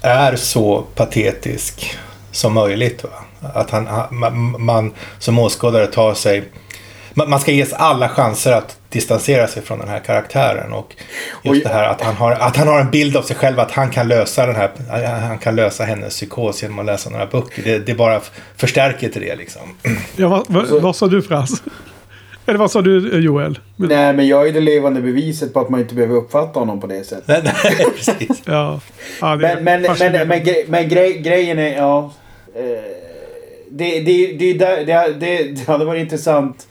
[SPEAKER 3] är så patetisk som möjligt. Va? Att han, man som åskådare tar sig man man ska ges alla chanser att distansera sig från den här karaktären. Och just
[SPEAKER 4] Och-
[SPEAKER 3] det här att han, har, att han har en bild av sig själv att han kan lösa den här, han kan lösa hennes psykos genom att läsa några böcker. Det, det bara förstärker till det liksom.
[SPEAKER 2] Ja, vad, vad, vad sa du Frans? Eller vad sa du Joel? Men,
[SPEAKER 4] Nej, men jag är det levande beviset på att man inte behöver uppfatta honom på det sättet.
[SPEAKER 3] Nej, nej, precis.
[SPEAKER 2] ja. ja
[SPEAKER 4] Men, men, men, men, gre- men grej, grejen är, ja. Eh, det, det, det, det, det, det, det hade varit intressant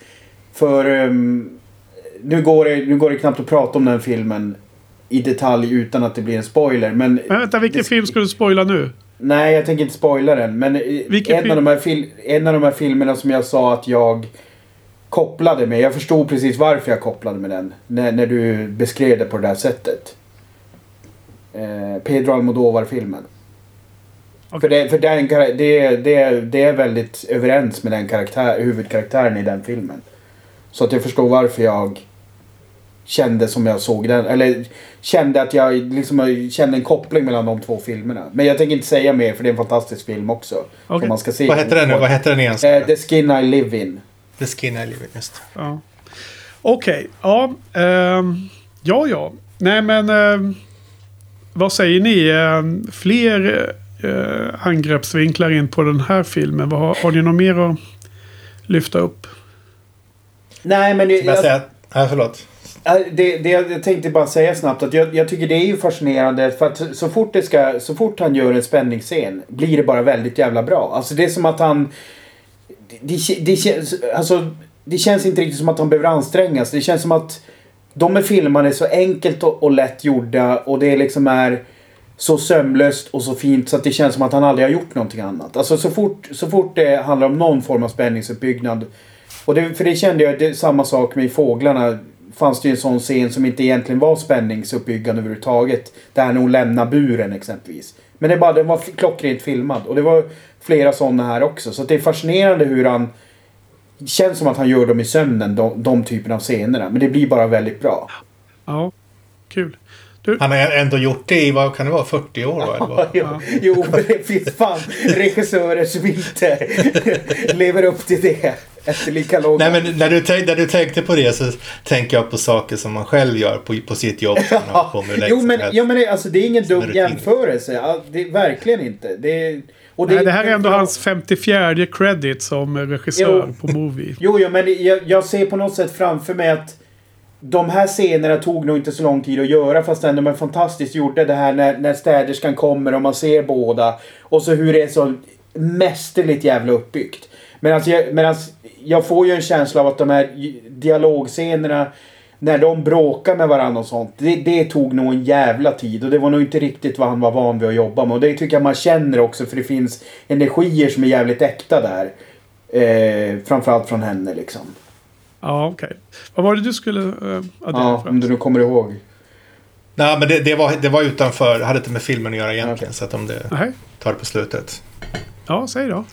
[SPEAKER 4] för... ehm, nu, går det, nu går det knappt att prata om den filmen i detalj utan att det blir en spoiler. Men,
[SPEAKER 2] Men vänta, vilken
[SPEAKER 4] det-
[SPEAKER 2] film ska du spoila nu?
[SPEAKER 4] Nej, jag tänker inte spoila den. Men eh, en, av de här fil, en av de här filmerna som jag sa att jag kopplade med. Jag förstod precis varför jag kopplade med den. När, när du beskrev det på det där sättet. Eh, Pedro Almodovar-filmen.
[SPEAKER 2] Okej.
[SPEAKER 4] För, det, för den, det, det, det är väldigt överens med den karaktär, huvudkaraktären i den filmen. Så att jag förstår varför jag kände som jag såg den. Eller kände att jag liksom kände en koppling mellan de två filmerna. Men jag tänker inte säga mer för det är en fantastisk film också. Som man ska se.
[SPEAKER 3] Vad heter den nu? Vad heter den igen?
[SPEAKER 4] Eh, The Skin I Live In.
[SPEAKER 3] The Skin I Live In, just.
[SPEAKER 2] Ja. Okej, ja. ehm, ja, ja. Nej, men ehm, vad säger ni? Ehm, fler eh, angreppsvinklar in på den här filmen? Vad, har, har ni något mer att lyfta upp?
[SPEAKER 4] Nej men...
[SPEAKER 3] Ska jag
[SPEAKER 4] Jag,
[SPEAKER 3] säga... Nej, förlåt.
[SPEAKER 4] Det, det jag tänkte bara säga snabbt att jag, jag tycker det är ju fascinerande för att så fort, det ska, så fort han gör en spänningsscen blir det bara väldigt jävla bra. Alltså det är som att han... Det, det, känns, alltså, det känns inte riktigt som att han behöver ansträngas. Det känns som att de är filmade så enkelt och, och lätt gjorda och det liksom är så sömlöst och så fint så att det känns som att han aldrig har gjort någonting annat. Alltså så fort, så fort det handlar om någon form av spänningsuppbyggnad. Och det, för det kände jag, det är samma sak med Fåglarna. Fanns det ju en sån scen som inte egentligen var spänningsuppbyggande överhuvudtaget. Där när hon lämnar buren exempelvis. Men det, bara, den var klockrent filmad. Och det var flera sådana här också. Så det är fascinerande hur han... Känns som att han gör dem i sömnen, de, de typerna av scenerna. Men det blir bara väldigt bra.
[SPEAKER 2] Ja, kul.
[SPEAKER 3] Han har ändå gjort det i, vad kan det vara, 40 år? Va? eller vad?
[SPEAKER 4] Jo, jo, men det finns fan regissörer som inte lever upp till det. Efter lika lång
[SPEAKER 3] Nej, men när du, tänk, när du tänkte på det så tänker jag på saker som man själv gör på, på sitt jobb. som man på med
[SPEAKER 4] jo, men, jo, men det, alltså, det är ingen dum jämförelse. Ja, Det är verkligen inte. Det, är- och
[SPEAKER 2] Det, Nej, det här är ändå hans 54 credit som regissör
[SPEAKER 4] Jo.
[SPEAKER 2] på Movie.
[SPEAKER 4] Jo, jo, men jag, jag ser på något sätt framför mig att de här scenerna tog nog inte så lång tid att göra fast ändå de är fantastiskt gjorda. Det här när, när städerskan kommer och man ser båda. Och så hur det är så mästerligt jävla uppbyggt. Medan jag, medans jag får ju en känsla av att de här dialogscenerna när de bråkar med varandra och sånt. Det, det tog nog en jävla tid och det var nog inte riktigt vad han var van vid att jobba med. Och det tycker jag man känner också för det finns energier som är jävligt äkta där. Eh, framförallt från henne liksom.
[SPEAKER 2] Ja, okej. Vad var det du skulle addera
[SPEAKER 4] Ja, om du nu kommer ihåg.
[SPEAKER 3] Nej, men det, det, var, det var utanför. Hade inte med filmen att göra egentligen.
[SPEAKER 4] Okej.
[SPEAKER 3] Så att om det tar det på slutet.
[SPEAKER 2] Ja, säg då.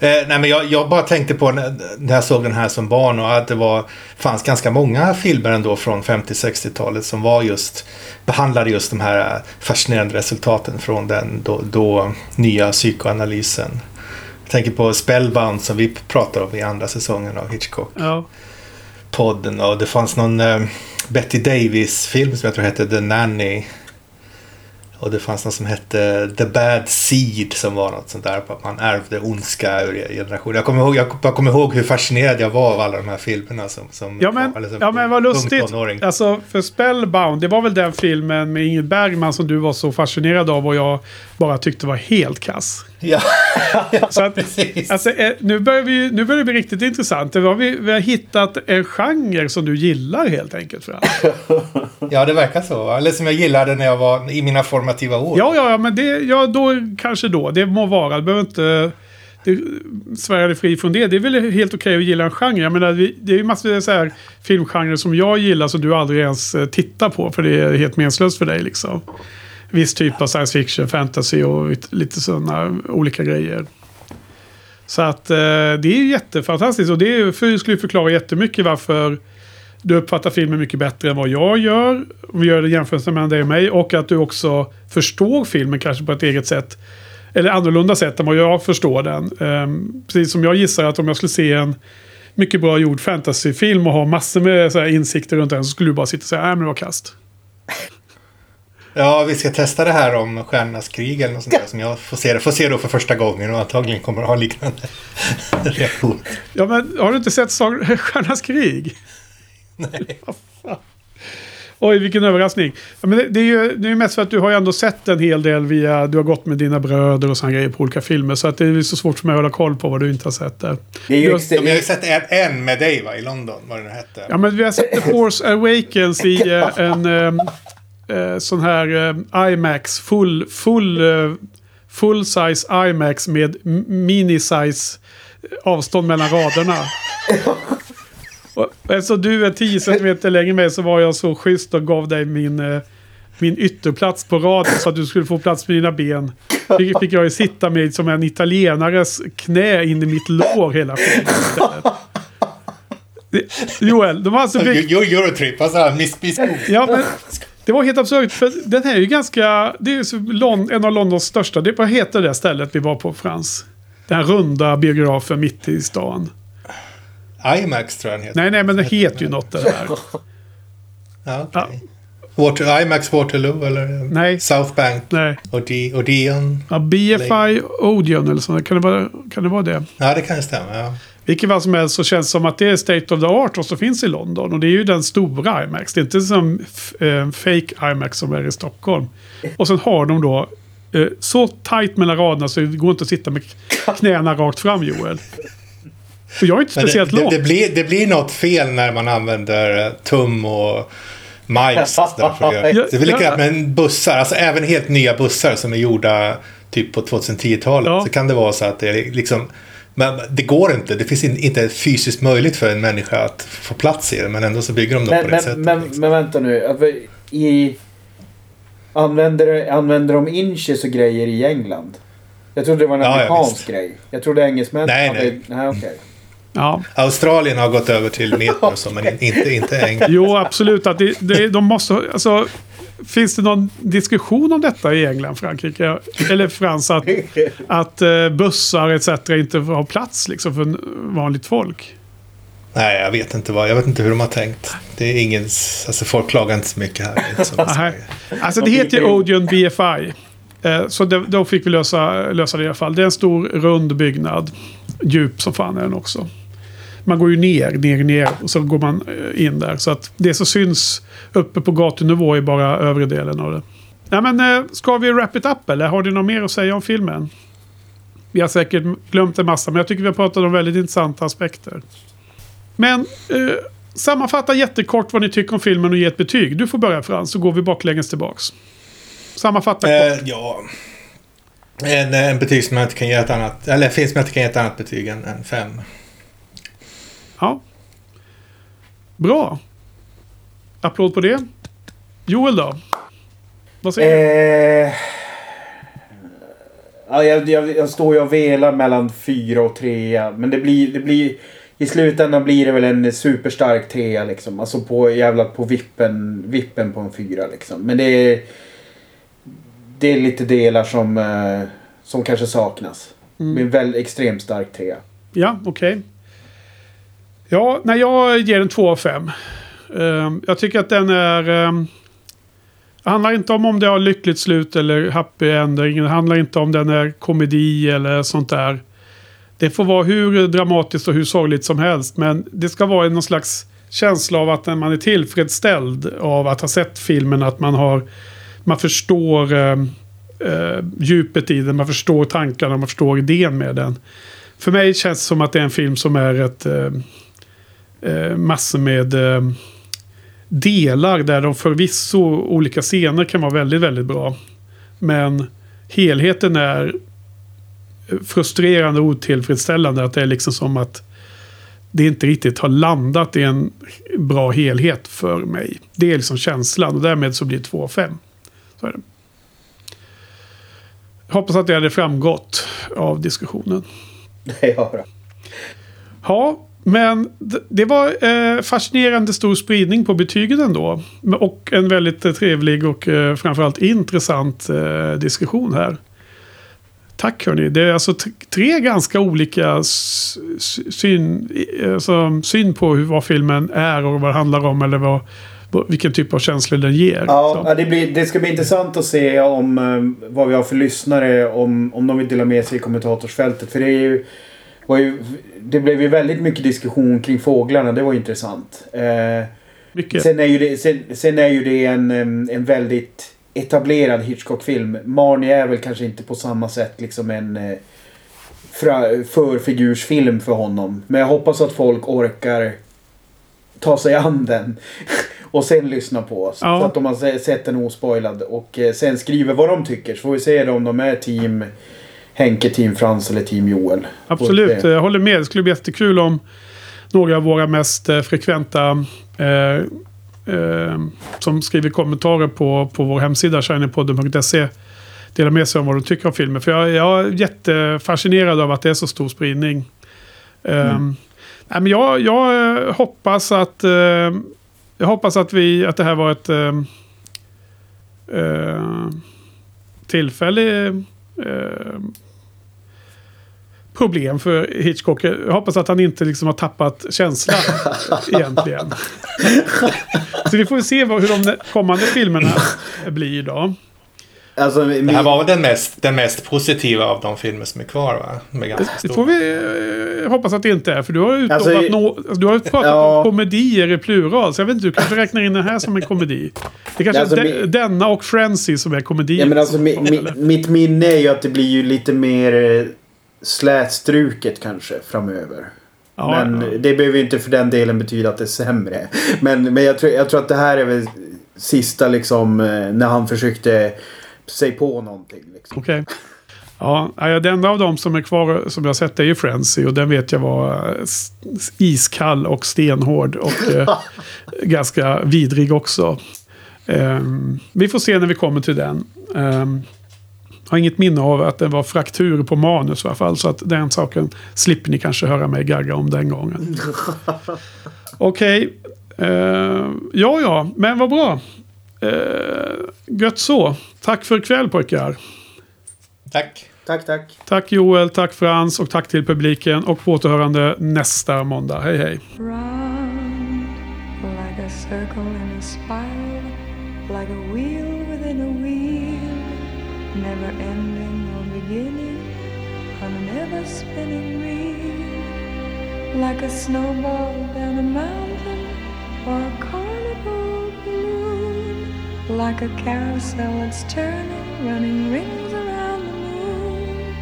[SPEAKER 3] Eh, nej, men jag, jag bara tänkte på när, när jag såg den här som barn och att det var, fanns ganska många filmer ändå från 50-60-talet som var just behandlade just de här eh, fascinerande resultaten från den då, då nya psykoanalysen. Jag tänker på Spellbound som vi pratar om i andra säsongen av Hitchcock.
[SPEAKER 2] Ja.
[SPEAKER 3] podden och det fanns någon eh, Betty Davis-film som jag tror hette The Nanny. Och det fanns någon som hette The Bad Seed som var något sånt där på att man ärvde ondska ur generationer. Jag kommer ihåg, jag, jag kommer ihåg hur fascinerad jag var av alla de här filmerna som, som
[SPEAKER 2] Ja men,
[SPEAKER 3] som
[SPEAKER 2] ja men vad lustigt.
[SPEAKER 3] tonåring.
[SPEAKER 2] Alltså för Spellbound, det var väl den filmen med Ingrid Bergman som du var så fascinerad av och jag bara tyckte var helt kass.
[SPEAKER 3] Ja,
[SPEAKER 2] Så att,
[SPEAKER 3] precis.
[SPEAKER 2] alltså, eh, nu, börjar vi, nu börjar det bli riktigt intressant. Det var vi, vi har hittat en genre som du gillar helt enkelt. Frans.
[SPEAKER 3] ja, det verkar så. Eller som jag gillade när jag var i mina formativa år.
[SPEAKER 2] Ja, ja, ja, men det, ja, då kanske då. Det må vara. Det behöver inte det, svära dig fri från det. Det är väl helt okej att gilla en genre. Jag menar, vi, det är ju massor av så här filmgenrer som jag gillar som du aldrig ens eh, tittar på. För det är helt meningslöst för dig liksom. Viss typ av science fiction, fantasy och lite sådana olika grejer. Så att eh, det är jättefantastiskt. Och det är, för, skulle förklara jättemycket varför du uppfattar filmen mycket bättre än vad jag gör. Om vi gör det jämförelse mellan dig och mig. Och att du också förstår filmen kanske på ett eget sätt. Eller annorlunda sätt än vad jag förstår den. Um, precis som jag gissar att om jag skulle se en mycket bra gjord fantasyfilm och ha massor med så här insikter runt den så skulle du bara sitta och säga nej men det var kast.
[SPEAKER 3] Ja, vi ska testa det här om Stjärnornas krig eller något sånt där som jag får se, får se då för första gången och antagligen kommer att ha liknande reaktion.
[SPEAKER 2] Ja men har du inte sett Stjärnornas krig?
[SPEAKER 3] Nej.
[SPEAKER 2] Oj, vilken överraskning. Ja, men det, det är ju det är ju mest för att du har ju ändå sett en hel del via... Du har gått med dina bröder och sådana grejer på olika filmer. Så att det är så svårt för mig att hålla koll på vad du inte har sett där.
[SPEAKER 4] Det är
[SPEAKER 2] har-
[SPEAKER 3] Ja, men jag har ju sett en, en med dig va, i London, vad den hette.
[SPEAKER 2] Ja, men vi har sett The Force Awakens i eh, en ehm, eh, sån här eh, IMAX. Full, full, eh, full size IMAX med mini-size avstånd mellan raderna. Och Eftersom du är 10 cm längre med så var jag så schysst och gav dig min, eh, min ytterplats på raden så att du skulle få plats med dina ben. Fick, fick jag ju sitta med som en italienares knä in i mitt lår hela. Det- Joel, de har alltså byggt...
[SPEAKER 3] Jo, Eurotrip, alltså Miss Miss
[SPEAKER 2] Ja, men det var helt absurt. För den här är ju ganska... Det är ju en av Londons största. Det, vad heter det stället vi var på, Frans? Den runda biografen mitt i stan.
[SPEAKER 3] IMAX tror jag den heter.
[SPEAKER 2] Nej, nej, men det heter ju något det där.
[SPEAKER 3] Ja, okej. Water, IMAX Waterloo eller
[SPEAKER 2] Nej.
[SPEAKER 3] South Bank
[SPEAKER 2] Nej.
[SPEAKER 3] Ode- Odeon.
[SPEAKER 2] Ja, BFI Odeon eller så. Kan det, vara, kan det vara det?
[SPEAKER 3] Ja, det kan ju stämma. Ja.
[SPEAKER 2] Vilket fall som helst så känns det som att det är State of the Art och så finns i London. Och det är ju den stora IMAX. Det är inte som eh, fake IMAX som är i Stockholm. Och sen har de då eh, så tajt mellan raderna så det går inte att sitta med knäna rakt fram Joel. För jag är inte
[SPEAKER 3] det,
[SPEAKER 2] speciellt
[SPEAKER 3] det,
[SPEAKER 2] lång.
[SPEAKER 3] det, blir, det blir något fel när man använder eh, tum och miles. det, det är väl likadant med bussar, alltså även helt nya bussar som är gjorda typ på 2010-talet.
[SPEAKER 2] Ja.
[SPEAKER 3] Så kan det vara så att det är liksom men det går inte. Det finns in- inte fysiskt möjligt för en människa att få plats i det. Men ändå så bygger de dem
[SPEAKER 4] Men,
[SPEAKER 3] på det
[SPEAKER 4] men,
[SPEAKER 3] sättet.
[SPEAKER 4] men,
[SPEAKER 3] liksom.
[SPEAKER 4] men vänta nu. I, använder, använder de inches och grejer i England? Jag trodde det var en
[SPEAKER 3] Ja, ja,
[SPEAKER 4] amerikansk
[SPEAKER 3] visst.
[SPEAKER 4] grej. Jag trodde engelsmän
[SPEAKER 3] Nej,
[SPEAKER 4] hade...
[SPEAKER 3] nej.
[SPEAKER 4] nej okej.
[SPEAKER 2] Ja.
[SPEAKER 3] Australien har gått över till meter och så, men inte, inte England.
[SPEAKER 2] Jo, absolut. Att det, det, de måste, ha- alltså, finns det någon diskussion om detta i England, Frankrike? Eller Frans att, att eh, bussar etc. inte har plats liksom, för vanligt folk?
[SPEAKER 3] Nej, jag vet inte vad. Jag vet inte hur de har tänkt. Det är ingen... Alltså folk klagar inte så mycket här.
[SPEAKER 2] Alltså det heter ju Odeon BFI. Eh, Så det, då fick vi lösa, lösa det i alla fall. Det är en stor rund byggnad. Djup som fan är den också. Man går ju ner, ner, ner och så går man eh, in där. Så att det som syns uppe på gatunivå är bara övre delen av det. Ja, men eh, ska vi wrap it up eller har du något mer att säga om filmen? Vi har säkert glömt en massa men jag tycker vi har pratat om väldigt intressanta aspekter. Men eh, sammanfatta jättekort vad ni tycker om filmen och ge ett betyg. Du får börja Frans, så går vi baklänges tillbaks. Sammanfatta kort.
[SPEAKER 3] Eh, ja. En, en betyg som jag inte kan ge ett annat... Eller finns som jag inte kan ge ett annat betyg än, än fem.
[SPEAKER 2] Ja. Bra. Applåd på det. Joel då? Vad säger du?
[SPEAKER 4] Eh, ja, jag, jag, jag står ju och velar mellan fyra och trea. Men det blir, det blir... I slutändan blir det väl en superstark trea liksom. Alltså på jävla på vippen, vippen på en fyra liksom. Men det är... Det är lite delar som, eh, som kanske saknas.
[SPEAKER 2] Mm.
[SPEAKER 4] Det är en väldigt extremt stark trea.
[SPEAKER 2] Ja, okej. Ja, när jag ger den 2 av 5. Ehm, jag tycker att den är... Ehm, det handlar inte om om det har lyckligt slut eller happy ending. Det handlar inte om den är komedi eller sånt där. Det får vara hur dramatiskt och hur sorgligt som helst. Men det ska vara någon slags känsla av att man är tillfredsställd av att ha sett filmen. Att man har... Man förstår ehm, eh, djupet i den. Man förstår tankarna. Man förstår idén med den. För mig känns det som att det är en film som är ett... Eh, massor med eh, delar där de förvisso olika scener kan vara väldigt, väldigt bra. Men helheten är frustrerande och otillfredsställande. Att det är liksom som att det inte riktigt har landat i en bra helhet för mig. Det är liksom känslan och därmed så blir det 2 av 5. Så är det. Jag hoppas att det hade framgått av diskussionen.
[SPEAKER 4] Ja.
[SPEAKER 2] Ja, men det var eh, fascinerande stor spridning på betygen ändå. Och en väldigt eh, trevlig och eh, framförallt intressant diskussion här. Tack hörni. Det är alltså tre ganska olika syn, alltså, syn på hur, vad filmen är och vad det handlar om. Eller vad, vilken typ av känslor den ger.
[SPEAKER 4] Ja, det, blir, det ska bli intressant att se om vad vi har för lyssnare. Om, om de vill dela med sig i kommentatorsfältet. För det är ju, ju... Det blev ju väldigt mycket diskussion kring fåglarna. Det var intressant. Eh,
[SPEAKER 2] Mycket.
[SPEAKER 4] sen, är ju det, sen, sen är ju det en, en väldigt etablerad Hitchcock-film. Marnie är väl kanske inte på samma sätt liksom en eh, förfigursfilm för honom. Men jag hoppas att folk orkar ta sig an den. Och sen lyssna på oss.
[SPEAKER 2] Ja.
[SPEAKER 4] Så att de har se- sett den ospoilad. Och eh, sen skriver vad de tycker. Så får vi se om de är team Henke, team Frans eller team Joel.
[SPEAKER 2] Absolut,
[SPEAKER 4] det-
[SPEAKER 2] jag håller med. Det skulle bli jättekul om några av våra mest eh, frekventa eh, eh, som skriver kommentarer på, på vår hemsida shinypodden.se delar med sig om vad de tycker om filmen. För jag, jag är jättefascinerad av att det är så stor spridning. Eh, nej, men jag, jag eh, hoppas att eh, jag hoppas att, vi, att det här var ett eh, eh, tillfälle eh, problem för Hitchcock. Jag hoppas att han inte liksom har tappat känslan egentligen. Så vi får se vad, hur de kommande filmerna blir då.
[SPEAKER 4] Alltså,
[SPEAKER 3] Det här var väl den mest, den mest positiva av de filmer som är kvar va? Med ganska
[SPEAKER 2] Det får vi eh, hoppas att det inte är. För du har ju utlovat
[SPEAKER 4] Alltså,
[SPEAKER 2] nå- du har ju pratat
[SPEAKER 4] Ja.
[SPEAKER 2] om komedier i plural. Så jag vet inte, du kanske räknar in den här som en komedi. Det kanske
[SPEAKER 4] Alltså,
[SPEAKER 2] är de,
[SPEAKER 4] mi-
[SPEAKER 2] denna och Frenzy som är komedier.
[SPEAKER 4] Ja, men alltså, mi, mi, mitt minne är ju att det blir ju lite mer eh, slätstruket kanske framöver.
[SPEAKER 2] Ja,
[SPEAKER 4] men
[SPEAKER 2] ja.
[SPEAKER 4] det behöver ju inte för den delen betyda att det är sämre. Men, men jag, tror, jag tror att det här är väl sista liksom eh, när han försökte sig på någonting. Liksom.
[SPEAKER 2] Okej. Ja, ja, den enda av dem som är kvar som jag sett är ju Frenzy. Och den vet jag var eh, iskall och stenhård. Och eh, ganska vidrig också. Ehm, vi får se när vi kommer till den. Um, har inget minne av att det var fraktur på manus i alla fall. Så att den saken slipper ni kanske höra mig gagga om den gången. Okej. Eh, ja, ja. Men vad bra. Uh, gött så. Tack för ikväll pojkar.
[SPEAKER 3] Tack.
[SPEAKER 4] Tack, tack.
[SPEAKER 2] Tack Joel, tack Frans och tack till publiken och på återhörande nästa måndag. Hej hej!
[SPEAKER 1] round like like a snowball down a mountain or a carnival balloon, like a carousel that's turning, running rings around the moon.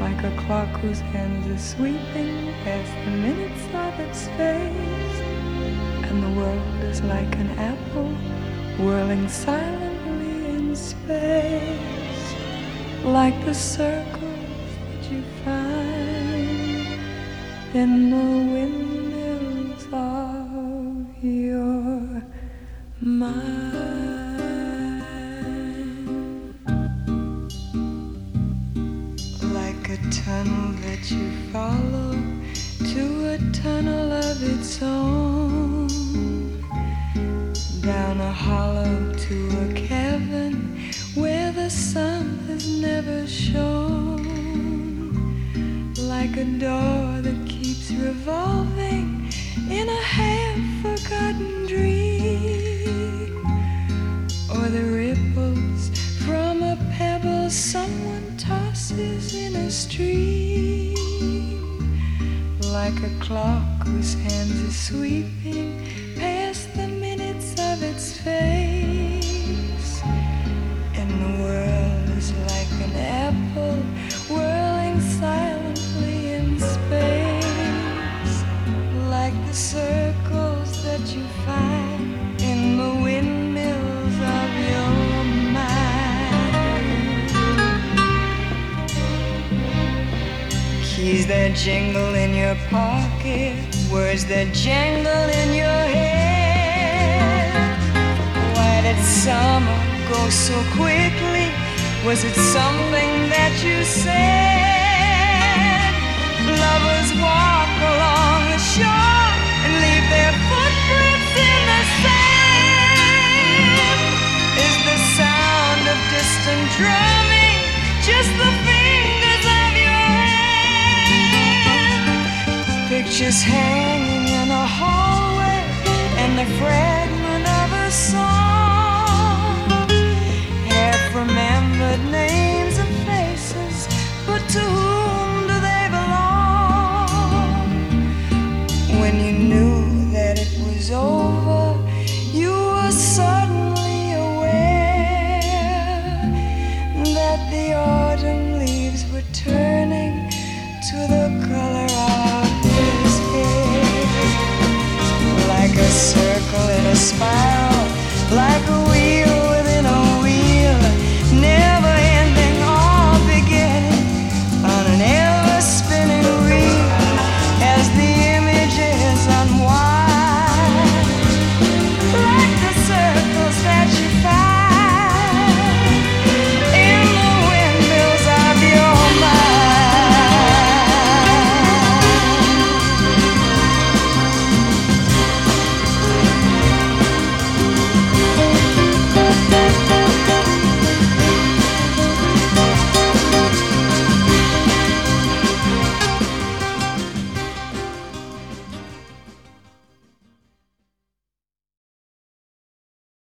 [SPEAKER 1] Like a clock whose hands are sweeping past the minutes of its face. and the world is like an apple whirling silently in space, like the circles that you find in the windmills of your mind. Like a tunnel that you follow to a tunnel of its own. Down a hollow to a cavern where the sun has never shone. Like a door revolving in a half forgotten dream. Or the ripples from a pebble someone tosses in a stream like a clock whose hands are sweeping jingle in your pocket, words that jangle in your head. Why did summer go so quickly? Was it something that you said? Lovers walk along the shore and leave their footprints in the sand. Is the sound of distant drumming just the Pictures hanging in a hallway and the fragment of a song. Half remembered names and faces, but to whom smile.